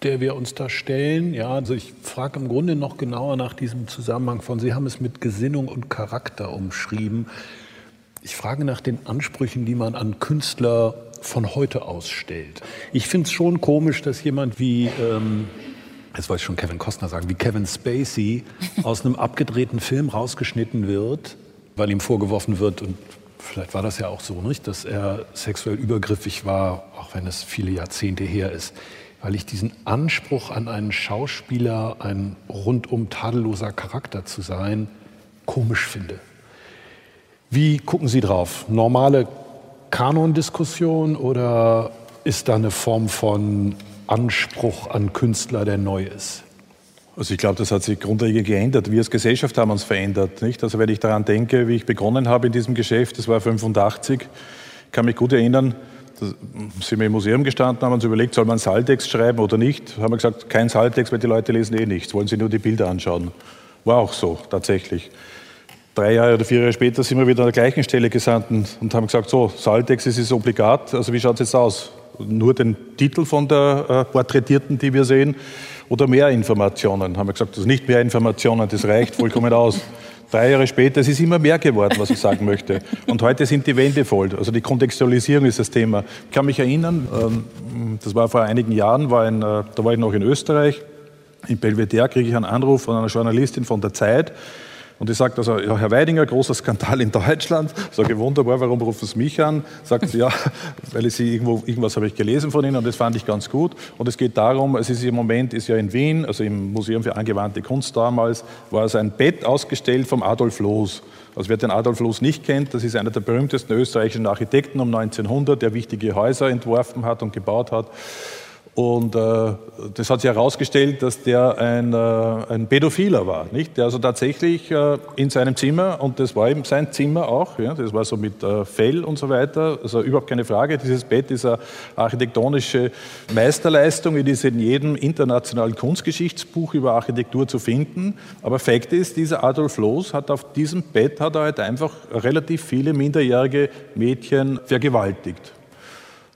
der wir uns da stellen. Ja, also ich frage im Grunde noch genauer nach diesem Zusammenhang von, Sie haben es mit Gesinnung und Charakter umschrieben. Ich frage nach den Ansprüchen, die man an Künstler von heute ausstellt. Ich finde es schon komisch, dass jemand wie, ähm, jetzt wollte ich schon Kevin Costner sagen, wie Kevin Spacey aus einem abgedrehten Film rausgeschnitten wird, weil ihm vorgeworfen wird, und vielleicht war das ja auch so, nicht, dass er sexuell übergriffig war, auch wenn es viele Jahrzehnte her ist, weil ich diesen Anspruch an einen Schauspieler, ein rundum tadelloser Charakter zu sein, komisch finde. Wie gucken Sie drauf? Normale Kanondiskussion oder ist da eine Form von Anspruch an Künstler, der neu ist? Also ich glaube, das hat sich grundlegend geändert. Wir als Gesellschaft haben uns verändert. Nicht? Also wenn ich daran denke, wie ich begonnen habe in diesem Geschäft, das war 85, kann mich gut erinnern, da sind wir im Museum gestanden, haben uns überlegt, soll man Saltext schreiben oder nicht. Haben wir gesagt, kein Saltext, weil die Leute lesen eh nichts, wollen sie nur die Bilder anschauen. War auch so, tatsächlich. Drei Jahre oder vier Jahre später sind wir wieder an der gleichen Stelle gesandt und haben gesagt, so, Saltext ist obligat, also wie schaut es jetzt aus? nur den Titel von der äh, Porträtierten, die wir sehen, oder mehr Informationen. Haben wir gesagt, das ist nicht mehr Informationen, das reicht vollkommen aus. Drei Jahre später, es ist immer mehr geworden, was ich sagen möchte. Und heute sind die Wände voll. Also die Kontextualisierung ist das Thema. Ich kann mich erinnern, ähm, das war vor einigen Jahren, war ein, äh, da war ich noch in Österreich. In Belvedere kriege ich einen Anruf von einer Journalistin von der Zeit, und ich sagte also, ja, Herr Weidinger, großer Skandal in Deutschland. Sage wunderbar, warum rufen Sie mich an? Sagt sie, ja, weil ich Sie irgendwo, irgendwas habe ich gelesen von Ihnen und das fand ich ganz gut. Und es geht darum, es ist im Moment, ist ja in Wien, also im Museum für angewandte Kunst damals, war es ein Bett ausgestellt vom Adolf Loos. Also wer den Adolf Loos nicht kennt, das ist einer der berühmtesten österreichischen Architekten um 1900, der wichtige Häuser entworfen hat und gebaut hat. Und äh, das hat sich herausgestellt, dass der ein, äh, ein Pädophiler war, nicht? Der also tatsächlich äh, in seinem Zimmer, und das war eben sein Zimmer auch, ja, das war so mit äh, Fell und so weiter, also überhaupt keine Frage, dieses Bett ist eine architektonische Meisterleistung, die ist in jedem internationalen Kunstgeschichtsbuch über Architektur zu finden. Aber Fakt ist, dieser Adolf Loos hat auf diesem Bett hat er halt einfach relativ viele minderjährige Mädchen vergewaltigt.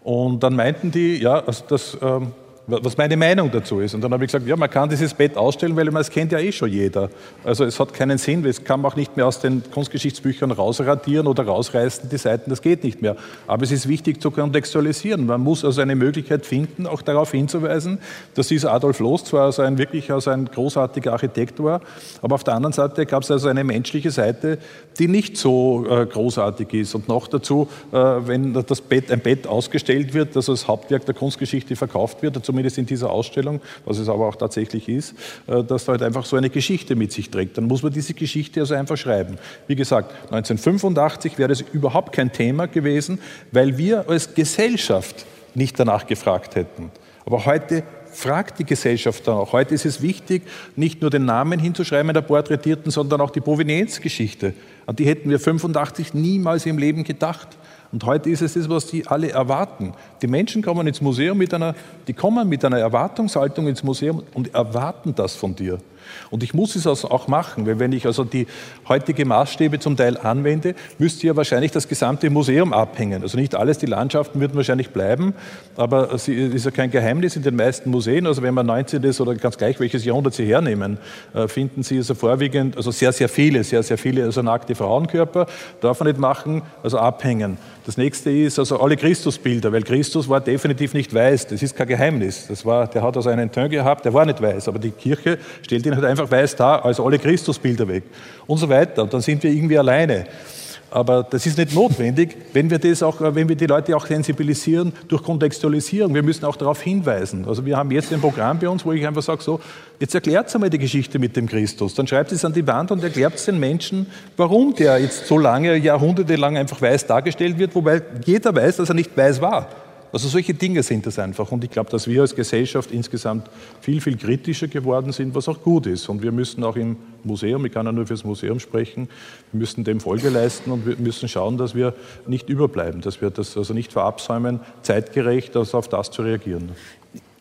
Und dann meinten die, ja, also das, ähm, was meine Meinung dazu ist. Und dann habe ich gesagt, ja, man kann dieses Bett ausstellen, weil man es kennt ja eh schon jeder. Also es hat keinen Sinn, es kann man auch nicht mehr aus den Kunstgeschichtsbüchern rausradieren oder rausreißen, die Seiten, das geht nicht mehr. Aber es ist wichtig zu kontextualisieren. Man muss also eine Möglichkeit finden, auch darauf hinzuweisen, dass dieser Adolf Loos zwar also ein, wirklich also ein großartiger Architekt war, aber auf der anderen Seite gab es also eine menschliche Seite, die nicht so äh, großartig ist. Und noch dazu, äh, wenn das Bett, ein Bett ausgestellt wird, das als Hauptwerk der Kunstgeschichte verkauft wird, zumindest zumindest in dieser Ausstellung, was es aber auch tatsächlich ist, äh, dass da halt einfach so eine Geschichte mit sich trägt. Dann muss man diese Geschichte also einfach schreiben. Wie gesagt, 1985 wäre es überhaupt kein Thema gewesen, weil wir als Gesellschaft nicht danach gefragt hätten. Aber heute fragt die Gesellschaft danach. Heute ist es wichtig, nicht nur den Namen hinzuschreiben der Porträtierten, sondern auch die Provenienzgeschichte. An die hätten wir 85 niemals im Leben gedacht. Und heute ist es das, was die alle erwarten. Die Menschen kommen ins Museum mit einer, die kommen mit einer Erwartungshaltung ins Museum und erwarten das von dir. Und ich muss es also auch machen, weil wenn ich also die heutige Maßstäbe zum Teil anwende, müsste ja wahrscheinlich das gesamte Museum abhängen. Also nicht alles, die Landschaften würden wahrscheinlich bleiben, aber es ist ja kein Geheimnis in den meisten Museen. Also wenn man 19. oder ganz gleich welches Jahrhundert Sie hernehmen, äh, finden Sie also vorwiegend, also sehr, sehr viele, sehr, sehr viele, also nackte Frauenkörper, darf man nicht machen, also abhängen. Das nächste ist also alle Christusbilder, weil Christus war definitiv nicht weiß. Das ist kein Geheimnis. Das war, der hat also einen Teint gehabt, der war nicht weiß. Aber die Kirche stellt ihn halt einfach weiß dar, also alle Christusbilder weg. Und so weiter. Und dann sind wir irgendwie alleine. Aber das ist nicht notwendig, wenn wir, das auch, wenn wir die Leute auch sensibilisieren durch Kontextualisierung. Wir müssen auch darauf hinweisen. Also wir haben jetzt ein Programm bei uns, wo ich einfach sage, so, jetzt erklärt einmal die Geschichte mit dem Christus. Dann schreibt es an die Wand und erklärt es den Menschen, warum der jetzt so lange, jahrhundertelang einfach weiß dargestellt wird, wobei jeder weiß, dass er nicht weiß war. Also solche Dinge sind das einfach. Und ich glaube, dass wir als Gesellschaft insgesamt viel, viel kritischer geworden sind, was auch gut ist. Und wir müssen auch im Museum, ich kann ja nur fürs Museum sprechen, wir müssen dem Folge leisten und wir müssen schauen, dass wir nicht überbleiben, dass wir das also nicht verabsäumen, zeitgerecht also auf das zu reagieren.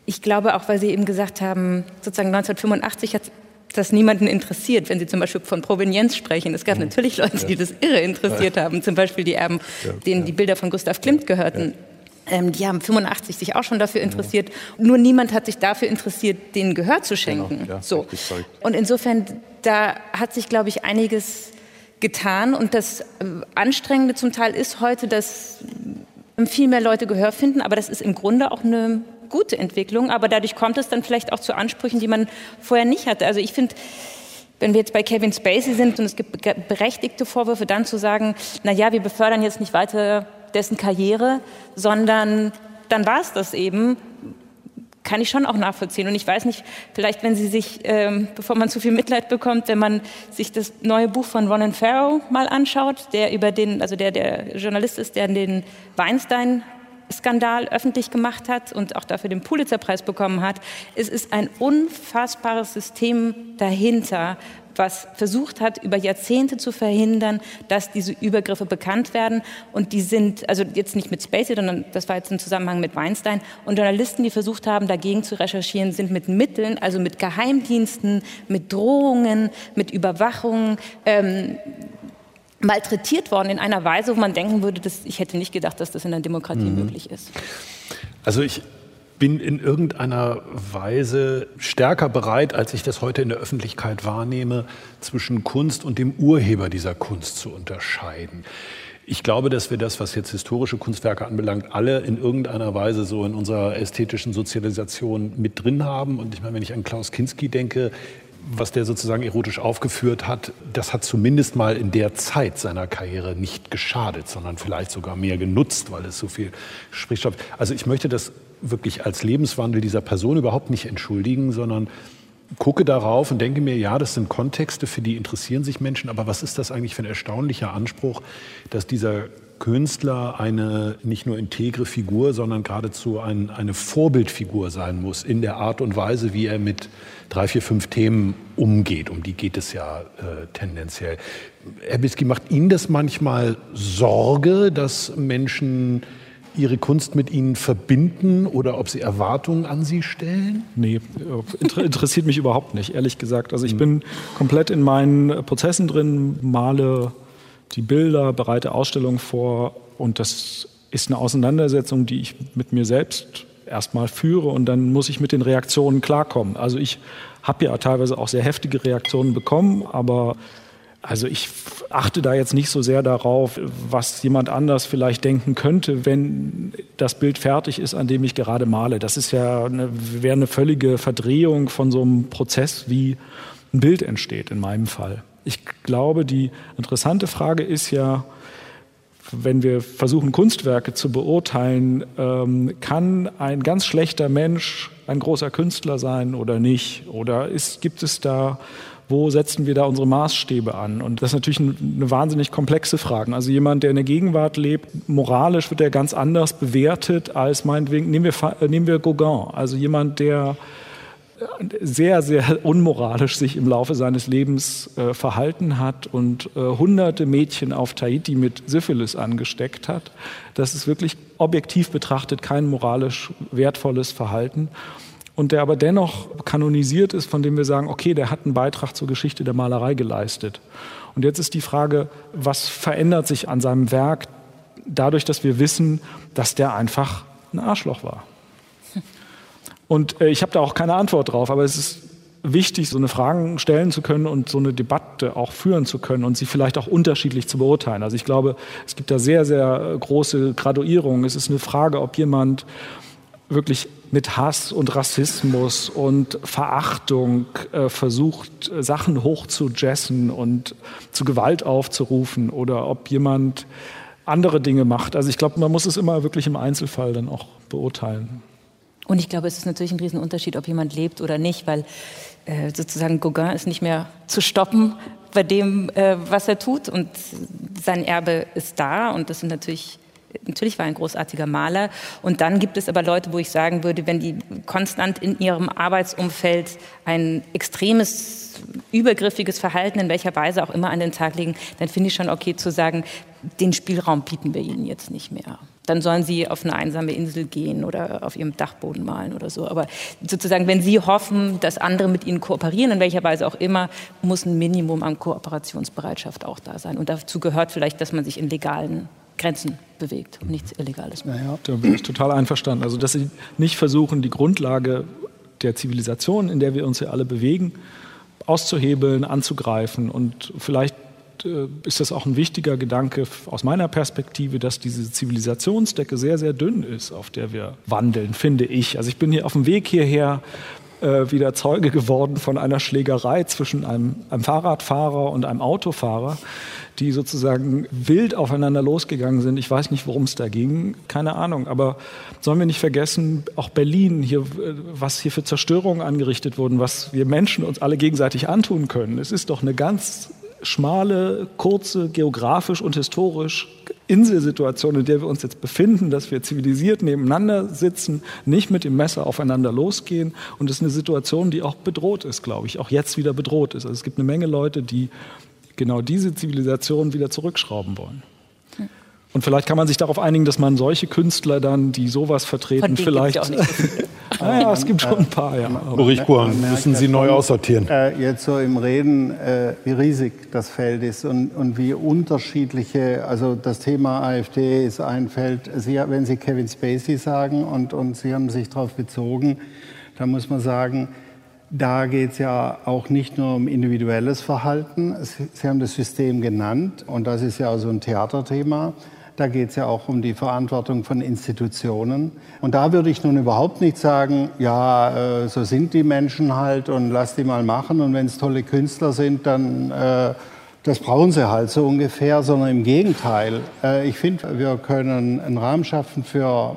Ich glaube auch, weil Sie eben gesagt haben, sozusagen 1985 hat das niemanden interessiert, wenn Sie zum Beispiel von Provenienz sprechen. Es gab mhm. natürlich Leute, die das irre interessiert haben, zum Beispiel die Erben, denen die Bilder von Gustav Klimt gehörten. Ähm, die haben 85 sich auch schon dafür interessiert. Ja. Nur niemand hat sich dafür interessiert, denen Gehör zu schenken. Genau, ja, so. Und insofern, da hat sich, glaube ich, einiges getan. Und das äh, Anstrengende zum Teil ist heute, dass viel mehr Leute Gehör finden. Aber das ist im Grunde auch eine gute Entwicklung. Aber dadurch kommt es dann vielleicht auch zu Ansprüchen, die man vorher nicht hatte. Also ich finde, wenn wir jetzt bei Kevin Spacey sind und es gibt berechtigte Vorwürfe, dann zu sagen, na ja, wir befördern jetzt nicht weiter dessen Karriere, sondern dann war es das eben. Kann ich schon auch nachvollziehen. Und ich weiß nicht, vielleicht, wenn Sie sich, ähm, bevor man zu viel Mitleid bekommt, wenn man sich das neue Buch von Ronan Farrow mal anschaut, der über den, also der, der Journalist ist, der den Weinstein Skandal öffentlich gemacht hat und auch dafür den Pulitzerpreis bekommen hat. Es ist ein unfassbares System dahinter, was versucht hat, über Jahrzehnte zu verhindern, dass diese Übergriffe bekannt werden. Und die sind, also jetzt nicht mit Spacey, sondern das war jetzt im Zusammenhang mit Weinstein. Und Journalisten, die versucht haben, dagegen zu recherchieren, sind mit Mitteln, also mit Geheimdiensten, mit Drohungen, mit Überwachung, ähm, malträtiert worden in einer Weise, wo man denken würde, dass ich hätte nicht gedacht, dass das in einer Demokratie mhm. möglich ist. Also ich bin in irgendeiner Weise stärker bereit, als ich das heute in der Öffentlichkeit wahrnehme, zwischen Kunst und dem Urheber dieser Kunst zu unterscheiden. Ich glaube, dass wir das, was jetzt historische Kunstwerke anbelangt, alle in irgendeiner Weise so in unserer ästhetischen Sozialisation mit drin haben. Und ich meine, wenn ich an Klaus Kinski denke, was der sozusagen erotisch aufgeführt hat, das hat zumindest mal in der Zeit seiner Karriere nicht geschadet, sondern vielleicht sogar mehr genutzt, weil es so viel Sprichstoff. Also ich möchte das wirklich als Lebenswandel dieser Person überhaupt nicht entschuldigen, sondern gucke darauf und denke mir, ja, das sind Kontexte, für die interessieren sich Menschen, aber was ist das eigentlich für ein erstaunlicher Anspruch, dass dieser Künstler eine nicht nur integre Figur, sondern geradezu ein, eine Vorbildfigur sein muss in der Art und Weise, wie er mit drei, vier, fünf Themen umgeht. Um die geht es ja äh, tendenziell. Herr Bisky, macht Ihnen das manchmal Sorge, dass Menschen Ihre Kunst mit Ihnen verbinden oder ob Sie Erwartungen an Sie stellen? Nee, interessiert mich überhaupt nicht, ehrlich gesagt. Also ich hm. bin komplett in meinen Prozessen drin, male die Bilder, bereite Ausstellungen vor und das ist eine Auseinandersetzung, die ich mit mir selbst erstmal führe und dann muss ich mit den Reaktionen klarkommen. Also ich habe ja teilweise auch sehr heftige Reaktionen bekommen, aber also ich achte da jetzt nicht so sehr darauf, was jemand anders vielleicht denken könnte, wenn das Bild fertig ist, an dem ich gerade male. Das ist ja eine, wäre eine völlige Verdrehung von so einem Prozess, wie ein Bild entsteht in meinem Fall. Ich glaube, die interessante Frage ist ja, wenn wir versuchen, Kunstwerke zu beurteilen, ähm, kann ein ganz schlechter Mensch ein großer Künstler sein oder nicht? Oder ist, gibt es da wo setzen wir da unsere Maßstäbe an? Und das ist natürlich eine wahnsinnig komplexe Frage. Also jemand, der in der Gegenwart lebt, moralisch wird er ganz anders bewertet als meinetwegen, nehmen wir, äh, nehmen wir Gauguin, also jemand, der sehr, sehr unmoralisch sich im Laufe seines Lebens äh, verhalten hat und äh, hunderte Mädchen auf Tahiti mit Syphilis angesteckt hat. Das ist wirklich objektiv betrachtet kein moralisch wertvolles Verhalten und der aber dennoch kanonisiert ist, von dem wir sagen, okay, der hat einen Beitrag zur Geschichte der Malerei geleistet. Und jetzt ist die Frage, was verändert sich an seinem Werk dadurch, dass wir wissen, dass der einfach ein Arschloch war. Und äh, ich habe da auch keine Antwort drauf, aber es ist wichtig, so eine Frage stellen zu können und so eine Debatte auch führen zu können und sie vielleicht auch unterschiedlich zu beurteilen. Also ich glaube, es gibt da sehr, sehr große Graduierungen. Es ist eine Frage, ob jemand wirklich mit Hass und Rassismus und Verachtung äh, versucht, Sachen hochzujessen und zu Gewalt aufzurufen oder ob jemand andere Dinge macht. Also ich glaube, man muss es immer wirklich im Einzelfall dann auch beurteilen. Und ich glaube, es ist natürlich ein Riesenunterschied, ob jemand lebt oder nicht, weil äh, sozusagen Gauguin ist nicht mehr zu stoppen bei dem, äh, was er tut und sein Erbe ist da und das sind natürlich natürlich war er ein großartiger Maler. Und dann gibt es aber Leute, wo ich sagen würde, wenn die konstant in ihrem Arbeitsumfeld ein extremes, übergriffiges Verhalten in welcher Weise auch immer an den Tag legen, dann finde ich schon okay zu sagen, den Spielraum bieten wir ihnen jetzt nicht mehr. Dann sollen sie auf eine einsame Insel gehen oder auf ihrem Dachboden malen oder so. Aber sozusagen, wenn sie hoffen, dass andere mit ihnen kooperieren, in welcher Weise auch immer, muss ein Minimum an Kooperationsbereitschaft auch da sein. Und dazu gehört vielleicht, dass man sich in legalen Grenzen bewegt und nichts Illegales mehr. Ja, da bin ich total einverstanden. Also, dass sie nicht versuchen, die Grundlage der Zivilisation, in der wir uns ja alle bewegen, auszuhebeln, anzugreifen. Und vielleicht äh, ist das auch ein wichtiger Gedanke aus meiner Perspektive, dass diese Zivilisationsdecke sehr, sehr dünn ist, auf der wir wandeln, finde ich. Also ich bin hier auf dem Weg hierher äh, wieder Zeuge geworden von einer Schlägerei zwischen einem, einem Fahrradfahrer und einem Autofahrer, die sozusagen wild aufeinander losgegangen sind. Ich weiß nicht, worum es da ging, keine Ahnung. Aber sollen wir nicht vergessen, auch Berlin, hier, was hier für Zerstörungen angerichtet wurden, was wir Menschen uns alle gegenseitig antun können. Es ist doch eine ganz schmale, kurze, geografisch und historisch Inselsituation, in der wir uns jetzt befinden, dass wir zivilisiert nebeneinander sitzen, nicht mit dem Messer aufeinander losgehen. Und das ist eine Situation, die auch bedroht ist, glaube ich, auch jetzt wieder bedroht ist. Also es gibt eine Menge Leute, die genau diese Zivilisation wieder zurückschrauben wollen. Und vielleicht kann man sich darauf einigen, dass man solche Künstler dann, die sowas vertreten, vielleicht. Naja, es gibt schon ein paar, ja. Ulrich Kuhn, müssen Sie neu aussortieren. Äh, jetzt so im Reden, äh, wie riesig das Feld ist und, und wie unterschiedliche, also das Thema AfD ist ein Feld, Sie, wenn Sie Kevin Spacey sagen und, und Sie haben sich darauf bezogen, da muss man sagen, da geht es ja auch nicht nur um individuelles Verhalten. Sie haben das System genannt und das ist ja auch so ein Theaterthema. Da geht es ja auch um die Verantwortung von Institutionen. Und da würde ich nun überhaupt nicht sagen, ja, äh, so sind die Menschen halt und lass die mal machen. Und wenn es tolle Künstler sind, dann äh, das brauchen sie halt so ungefähr, sondern im Gegenteil. Äh, ich finde, wir können einen Rahmen schaffen für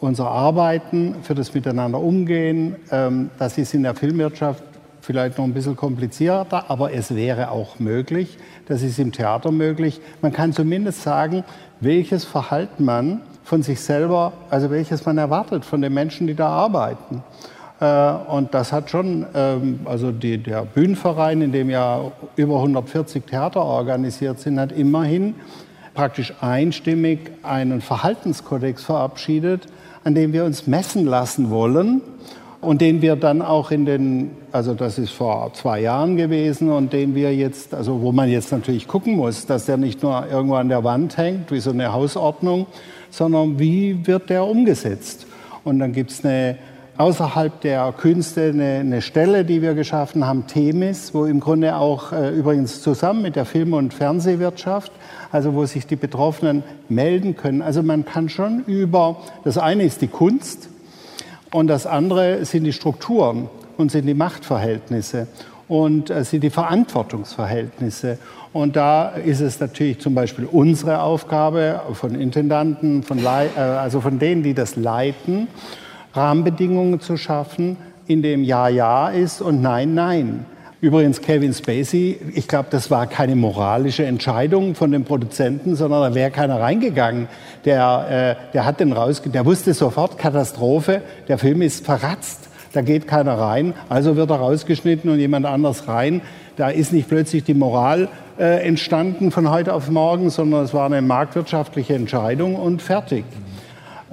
unser Arbeiten, für das Miteinander umgehen. Ähm, das ist in der Filmwirtschaft vielleicht noch ein bisschen komplizierter, aber es wäre auch möglich. Das ist im Theater möglich. Man kann zumindest sagen, welches Verhalten man von sich selber, also welches man erwartet von den Menschen, die da arbeiten. Äh, und das hat schon, ähm, also die, der Bühnenverein, in dem ja über 140 Theater organisiert sind, hat immerhin praktisch einstimmig einen Verhaltenskodex verabschiedet, an dem wir uns messen lassen wollen und den wir dann auch in den, also das ist vor zwei Jahren gewesen und den wir jetzt, also wo man jetzt natürlich gucken muss, dass der nicht nur irgendwo an der Wand hängt, wie so eine Hausordnung, sondern wie wird der umgesetzt? Und dann gibt es eine außerhalb der Künste eine, eine, Stelle, die wir geschaffen haben, Themis, wo im Grunde auch äh, übrigens zusammen mit der Film- und Fernsehwirtschaft, also wo sich die Betroffenen melden können. Also man kann schon über, das eine ist die Kunst, und das andere sind die Strukturen und sind die Machtverhältnisse und äh, sind die Verantwortungsverhältnisse. Und da ist es natürlich zum Beispiel unsere Aufgabe von Intendanten, von, äh, also von denen, die das leiten, Rahmenbedingungen zu schaffen, in dem Ja, Ja ist und Nein, Nein. Übrigens, Kevin Spacey, ich glaube, das war keine moralische Entscheidung von den Produzenten, sondern da wäre keiner reingegangen. Der, äh, der hat den rausge der wusste sofort, Katastrophe, der Film ist verratzt, da geht keiner rein, also wird er rausgeschnitten und jemand anders rein. Da ist nicht plötzlich die Moral äh, entstanden von heute auf morgen, sondern es war eine marktwirtschaftliche Entscheidung und fertig.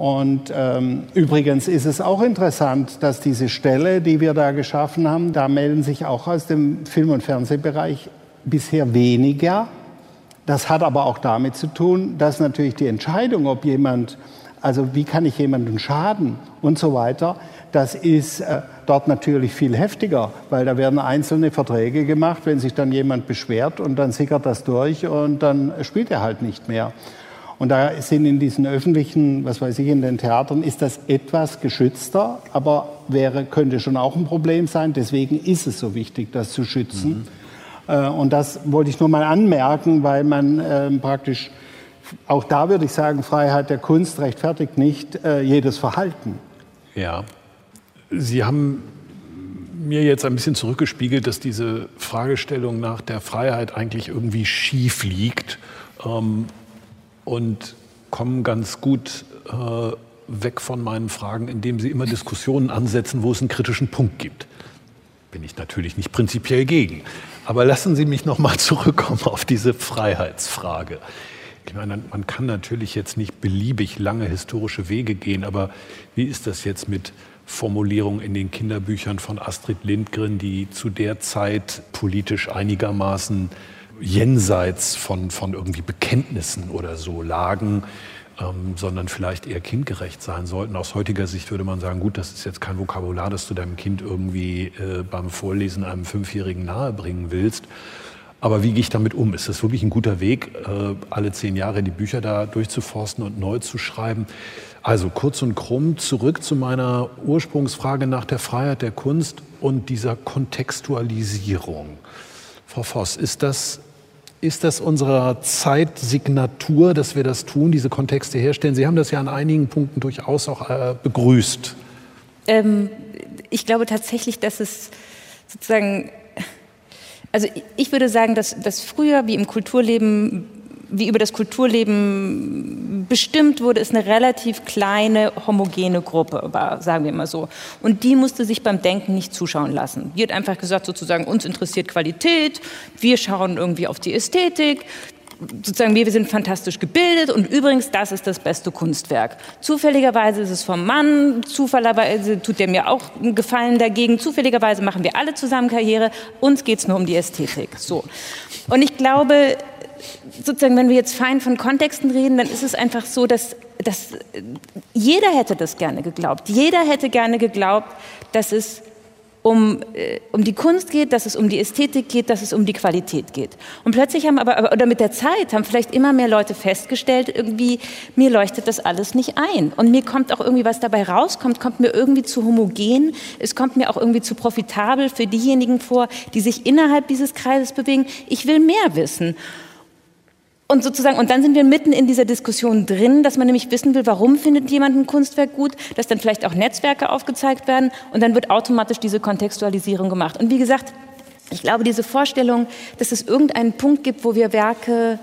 Und ähm, übrigens ist es auch interessant, dass diese Stelle, die wir da geschaffen haben, da melden sich auch aus dem Film- und Fernsehbereich bisher weniger. Das hat aber auch damit zu tun, dass natürlich die Entscheidung, ob jemand, also wie kann ich jemandem schaden und so weiter, das ist äh, dort natürlich viel heftiger, weil da werden einzelne Verträge gemacht, wenn sich dann jemand beschwert und dann sickert das durch und dann spielt er halt nicht mehr. Und da sind in diesen öffentlichen, was weiß ich, in den Theatern, ist das etwas geschützter, aber wäre, könnte schon auch ein Problem sein. Deswegen ist es so wichtig, das zu schützen. Mhm. Und das wollte ich nur mal anmerken, weil man äh, praktisch, auch da würde ich sagen, Freiheit der Kunst rechtfertigt nicht äh, jedes Verhalten. Ja. Sie haben mir jetzt ein bisschen zurückgespiegelt, dass diese Fragestellung nach der Freiheit eigentlich irgendwie schief liegt. Ähm, und kommen ganz gut äh, weg von meinen Fragen, indem sie immer Diskussionen ansetzen, wo es einen kritischen Punkt gibt. Bin ich natürlich nicht prinzipiell gegen. Aber lassen Sie mich noch mal zurückkommen auf diese Freiheitsfrage. Ich meine, man kann natürlich jetzt nicht beliebig lange historische Wege gehen, aber wie ist das jetzt mit Formulierungen in den Kinderbüchern von Astrid Lindgren, die zu der Zeit politisch einigermaßen jenseits von, von irgendwie Bekenntnissen oder so lagen, ähm, sondern vielleicht eher kindgerecht sein sollten. Aus heutiger Sicht würde man sagen, gut, das ist jetzt kein Vokabular, das du deinem Kind irgendwie äh, beim Vorlesen einem Fünfjährigen nahebringen willst. Aber wie gehe ich damit um? Ist das wirklich ein guter Weg, äh, alle zehn Jahre die Bücher da durchzuforsten und neu zu schreiben? Also kurz und krumm zurück zu meiner Ursprungsfrage nach der Freiheit der Kunst und dieser Kontextualisierung. Frau Voss, ist das ist das unserer Zeit Signatur, dass wir das tun, diese Kontexte herstellen? Sie haben das ja an einigen Punkten durchaus auch äh, begrüßt. Ähm, ich glaube tatsächlich, dass es sozusagen, also ich würde sagen, dass, dass früher wie im Kulturleben wie über das Kulturleben bestimmt wurde, ist eine relativ kleine, homogene Gruppe, sagen wir mal so. Und die musste sich beim Denken nicht zuschauen lassen. Die hat einfach gesagt, sozusagen, uns interessiert Qualität, wir schauen irgendwie auf die Ästhetik, sozusagen wir, wir sind fantastisch gebildet und übrigens, das ist das beste Kunstwerk. Zufälligerweise ist es vom Mann, zufälligerweise tut der mir auch einen Gefallen dagegen, zufälligerweise machen wir alle zusammen Karriere, uns geht es nur um die Ästhetik. So. Und ich glaube, sozusagen, wenn wir jetzt fein von Kontexten reden, dann ist es einfach so, dass, dass jeder hätte das gerne geglaubt. Jeder hätte gerne geglaubt, dass es um, äh, um die Kunst geht, dass es um die Ästhetik geht, dass es um die Qualität geht. Und plötzlich haben aber, oder mit der Zeit haben vielleicht immer mehr Leute festgestellt, irgendwie, mir leuchtet das alles nicht ein. Und mir kommt auch irgendwie, was dabei rauskommt, kommt mir irgendwie zu homogen. Es kommt mir auch irgendwie zu profitabel für diejenigen vor, die sich innerhalb dieses Kreises bewegen. Ich will mehr wissen. Und sozusagen, und dann sind wir mitten in dieser Diskussion drin, dass man nämlich wissen will, warum findet jemand ein Kunstwerk gut, dass dann vielleicht auch Netzwerke aufgezeigt werden und dann wird automatisch diese Kontextualisierung gemacht. Und wie gesagt, ich glaube, diese Vorstellung, dass es irgendeinen Punkt gibt, wo wir Werke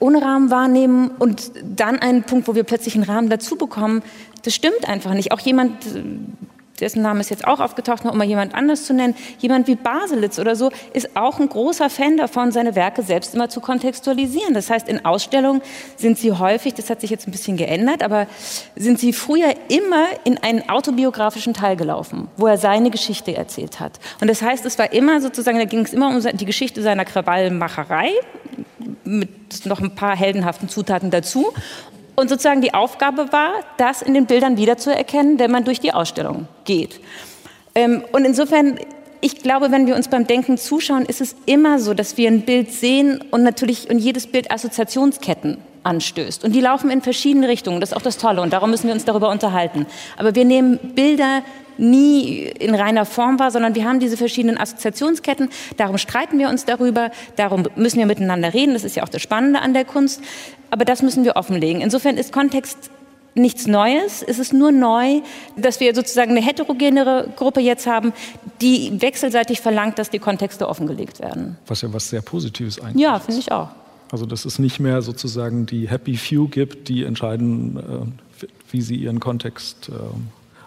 ohne Rahmen wahrnehmen und dann einen Punkt, wo wir plötzlich einen Rahmen dazu bekommen, das stimmt einfach nicht. Auch jemand, dessen Name ist jetzt auch aufgetaucht, um mal jemand anders zu nennen, jemand wie Baselitz oder so, ist auch ein großer Fan davon, seine Werke selbst immer zu kontextualisieren. Das heißt, in Ausstellungen sind sie häufig, das hat sich jetzt ein bisschen geändert, aber sind sie früher immer in einen autobiografischen Teil gelaufen, wo er seine Geschichte erzählt hat. Und das heißt, es war immer sozusagen, da ging es immer um die Geschichte seiner Krawallmacherei mit noch ein paar heldenhaften Zutaten dazu. Und sozusagen die Aufgabe war, das in den Bildern wiederzuerkennen, wenn man durch die Ausstellung geht. Ähm, und insofern, ich glaube, wenn wir uns beim Denken zuschauen, ist es immer so, dass wir ein Bild sehen und natürlich und jedes Bild Assoziationsketten anstößt. Und die laufen in verschiedene Richtungen. Das ist auch das Tolle und darum müssen wir uns darüber unterhalten. Aber wir nehmen Bilder nie in reiner Form wahr, sondern wir haben diese verschiedenen Assoziationsketten. Darum streiten wir uns darüber, darum müssen wir miteinander reden. Das ist ja auch das Spannende an der Kunst. Aber das müssen wir offenlegen. Insofern ist Kontext nichts Neues. Es ist nur neu, dass wir sozusagen eine heterogenere Gruppe jetzt haben, die wechselseitig verlangt, dass die Kontexte offengelegt werden. Was ja was sehr Positives eigentlich Ja, finde ich auch. Also dass es nicht mehr sozusagen die Happy Few gibt, die entscheiden, äh, wie sie ihren Kontext äh,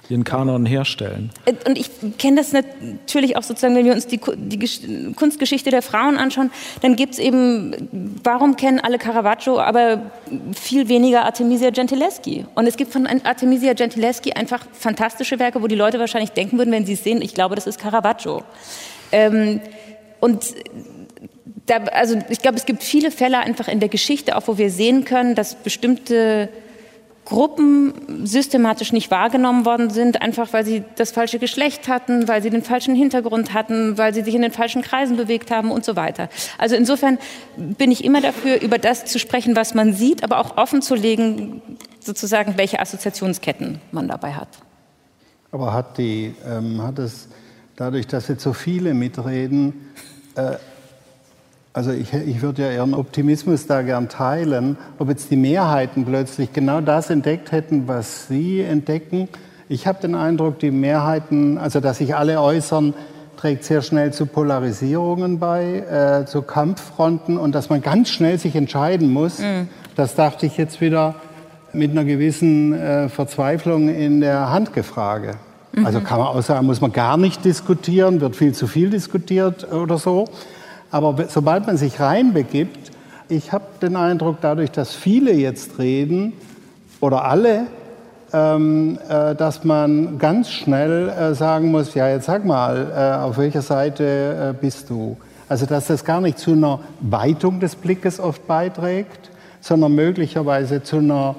ihren Kanon herstellen. Und ich kenne das natürlich auch sozusagen, wenn wir uns die, die Kunstgeschichte der Frauen anschauen, dann gibt es eben, warum kennen alle Caravaggio, aber viel weniger Artemisia Gentileschi? Und es gibt von Artemisia Gentileschi einfach fantastische Werke, wo die Leute wahrscheinlich denken würden, wenn sie es sehen, ich glaube, das ist Caravaggio. Ähm, und da, also ich glaube, es gibt viele Fälle einfach in der Geschichte, auch wo wir sehen können, dass bestimmte Gruppen systematisch nicht wahrgenommen worden sind, einfach weil sie das falsche Geschlecht hatten, weil sie den falschen Hintergrund hatten, weil sie sich in den falschen Kreisen bewegt haben und so weiter. Also insofern bin ich immer dafür, über das zu sprechen, was man sieht, aber auch offen zu legen, sozusagen, welche Assoziationsketten man dabei hat. Aber hat, die, ähm, hat es dadurch, dass jetzt so viele mitreden, äh, also ich, ich würde ja Ihren Optimismus da gern teilen, ob jetzt die Mehrheiten plötzlich genau das entdeckt hätten, was Sie entdecken. Ich habe den Eindruck, die Mehrheiten, also dass sich alle äußern, trägt sehr schnell zu Polarisierungen bei, äh, zu Kampffronten und dass man ganz schnell sich entscheiden muss. Mhm. Das dachte ich jetzt wieder mit einer gewissen äh, Verzweiflung in der Handgefrage. Mhm. Also kann man auch sagen, muss man gar nicht diskutieren, wird viel zu viel diskutiert oder so. Aber sobald man sich reinbegibt, ich habe den Eindruck, dadurch, dass viele jetzt reden oder alle, ähm, äh, dass man ganz schnell äh, sagen muss, ja, jetzt sag mal, äh, auf welcher Seite äh, bist du? Also, dass das gar nicht zu einer Weitung des Blickes oft beiträgt, sondern möglicherweise zu einer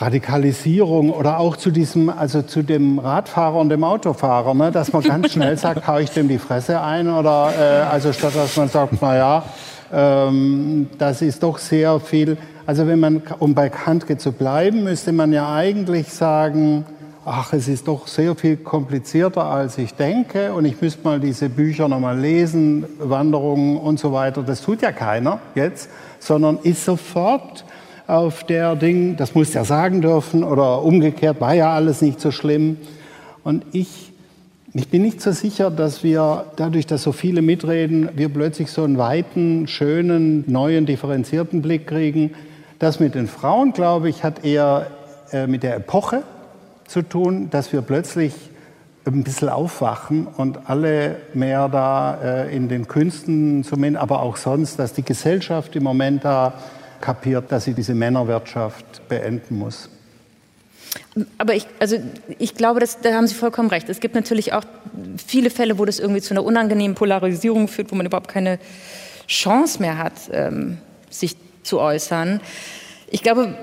Radikalisierung oder auch zu diesem, also zu dem Radfahrer und dem Autofahrer, ne, dass man ganz schnell sagt, hau ich dem die Fresse ein oder äh, also statt dass man sagt, na ja, ähm, das ist doch sehr viel. Also wenn man, um bei Handke zu bleiben, müsste man ja eigentlich sagen, ach, es ist doch sehr viel komplizierter, als ich denke und ich müsste mal diese Bücher nochmal lesen, Wanderungen und so weiter. Das tut ja keiner jetzt, sondern ist sofort auf der Ding, das muss er sagen dürfen oder umgekehrt, war ja alles nicht so schlimm. Und ich, ich bin nicht so sicher, dass wir dadurch, dass so viele mitreden, wir plötzlich so einen weiten, schönen, neuen, differenzierten Blick kriegen. Das mit den Frauen, glaube ich, hat eher äh, mit der Epoche zu tun, dass wir plötzlich ein bisschen aufwachen und alle mehr da äh, in den Künsten zumindest, aber auch sonst, dass die Gesellschaft im Moment da kapiert, dass sie diese Männerwirtschaft beenden muss. Aber ich, also ich glaube, dass, da haben Sie vollkommen recht. Es gibt natürlich auch viele Fälle, wo das irgendwie zu einer unangenehmen Polarisierung führt, wo man überhaupt keine Chance mehr hat, ähm, sich zu äußern. Ich glaube,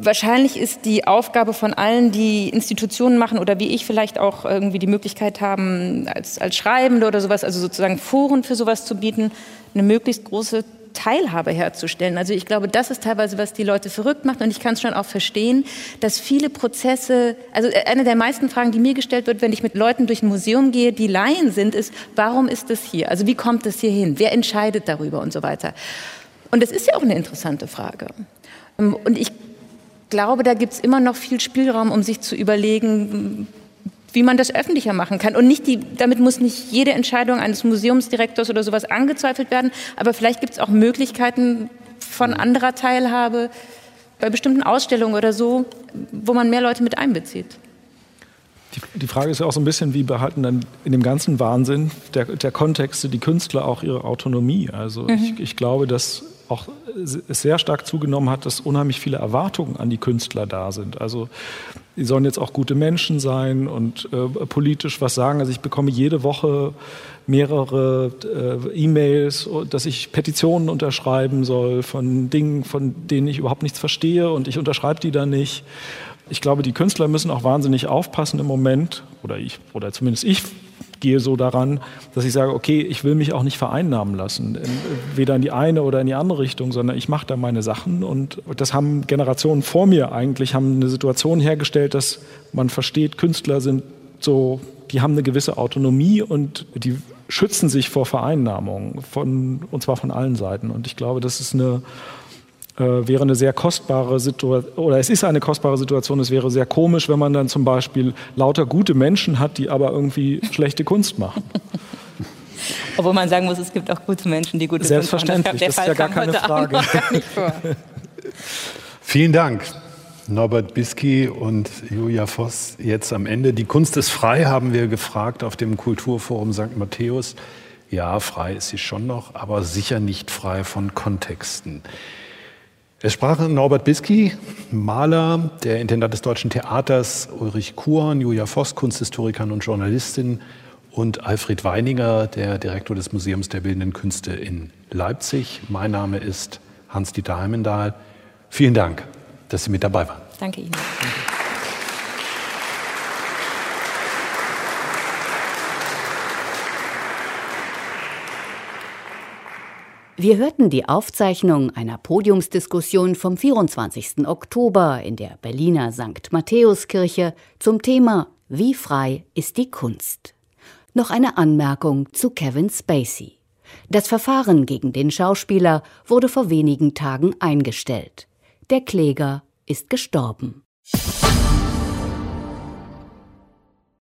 wahrscheinlich ist die Aufgabe von allen, die Institutionen machen oder wie ich vielleicht auch irgendwie die Möglichkeit haben, als, als Schreibende oder sowas, also sozusagen Foren für sowas zu bieten, eine möglichst große Teilhabe herzustellen. Also ich glaube, das ist teilweise, was die Leute verrückt macht. Und ich kann es schon auch verstehen, dass viele Prozesse, also eine der meisten Fragen, die mir gestellt wird, wenn ich mit Leuten durch ein Museum gehe, die Laien sind, ist, warum ist das hier? Also wie kommt das hier hin? Wer entscheidet darüber und so weiter? Und das ist ja auch eine interessante Frage. Und ich glaube, da gibt es immer noch viel Spielraum, um sich zu überlegen, wie man das öffentlicher machen kann. Und nicht die, damit muss nicht jede Entscheidung eines Museumsdirektors oder sowas angezweifelt werden, aber vielleicht gibt es auch Möglichkeiten von anderer Teilhabe bei bestimmten Ausstellungen oder so, wo man mehr Leute mit einbezieht. Die, die Frage ist ja auch so ein bisschen, wie behalten dann in dem ganzen Wahnsinn der, der Kontexte die Künstler auch ihre Autonomie? Also mhm. ich, ich glaube, dass auch es sehr stark zugenommen hat, dass unheimlich viele Erwartungen an die Künstler da sind. Also die sollen jetzt auch gute Menschen sein und äh, politisch was sagen. Also ich bekomme jede Woche mehrere äh, E-Mails, dass ich Petitionen unterschreiben soll von Dingen, von denen ich überhaupt nichts verstehe und ich unterschreibe die dann nicht. Ich glaube, die Künstler müssen auch wahnsinnig aufpassen im Moment, oder ich, oder zumindest ich gehe so daran, dass ich sage, okay, ich will mich auch nicht vereinnahmen lassen, weder in die eine oder in die andere Richtung, sondern ich mache da meine Sachen und das haben Generationen vor mir eigentlich, haben eine Situation hergestellt, dass man versteht, Künstler sind so, die haben eine gewisse Autonomie und die schützen sich vor Vereinnahmung, von, und zwar von allen Seiten. Und ich glaube, das ist eine wäre eine sehr kostbare Situation, oder es ist eine kostbare Situation, es wäre sehr komisch, wenn man dann zum Beispiel lauter gute Menschen hat, die aber irgendwie schlechte Kunst machen. Obwohl man sagen muss, es gibt auch gute Menschen, die gute Selbstverständlich, Kunst machen. Das, das ist ja gar keine Frage. Vielen Dank. Norbert Bisky und Julia Voss jetzt am Ende. Die Kunst ist frei, haben wir gefragt auf dem Kulturforum St. Matthäus. Ja, frei ist sie schon noch, aber sicher nicht frei von Kontexten. Es sprach Norbert Bisky, Maler, der Intendant des Deutschen Theaters, Ulrich Kuhn, Julia Voss, Kunsthistorikerin und Journalistin und Alfred Weininger, der Direktor des Museums der Bildenden Künste in Leipzig. Mein Name ist Hans-Dieter Heimendahl. Vielen Dank, dass Sie mit dabei waren. Danke Ihnen. Danke. Wir hörten die Aufzeichnung einer Podiumsdiskussion vom 24. Oktober in der Berliner St. Matthäuskirche zum Thema Wie frei ist die Kunst? Noch eine Anmerkung zu Kevin Spacey. Das Verfahren gegen den Schauspieler wurde vor wenigen Tagen eingestellt. Der Kläger ist gestorben.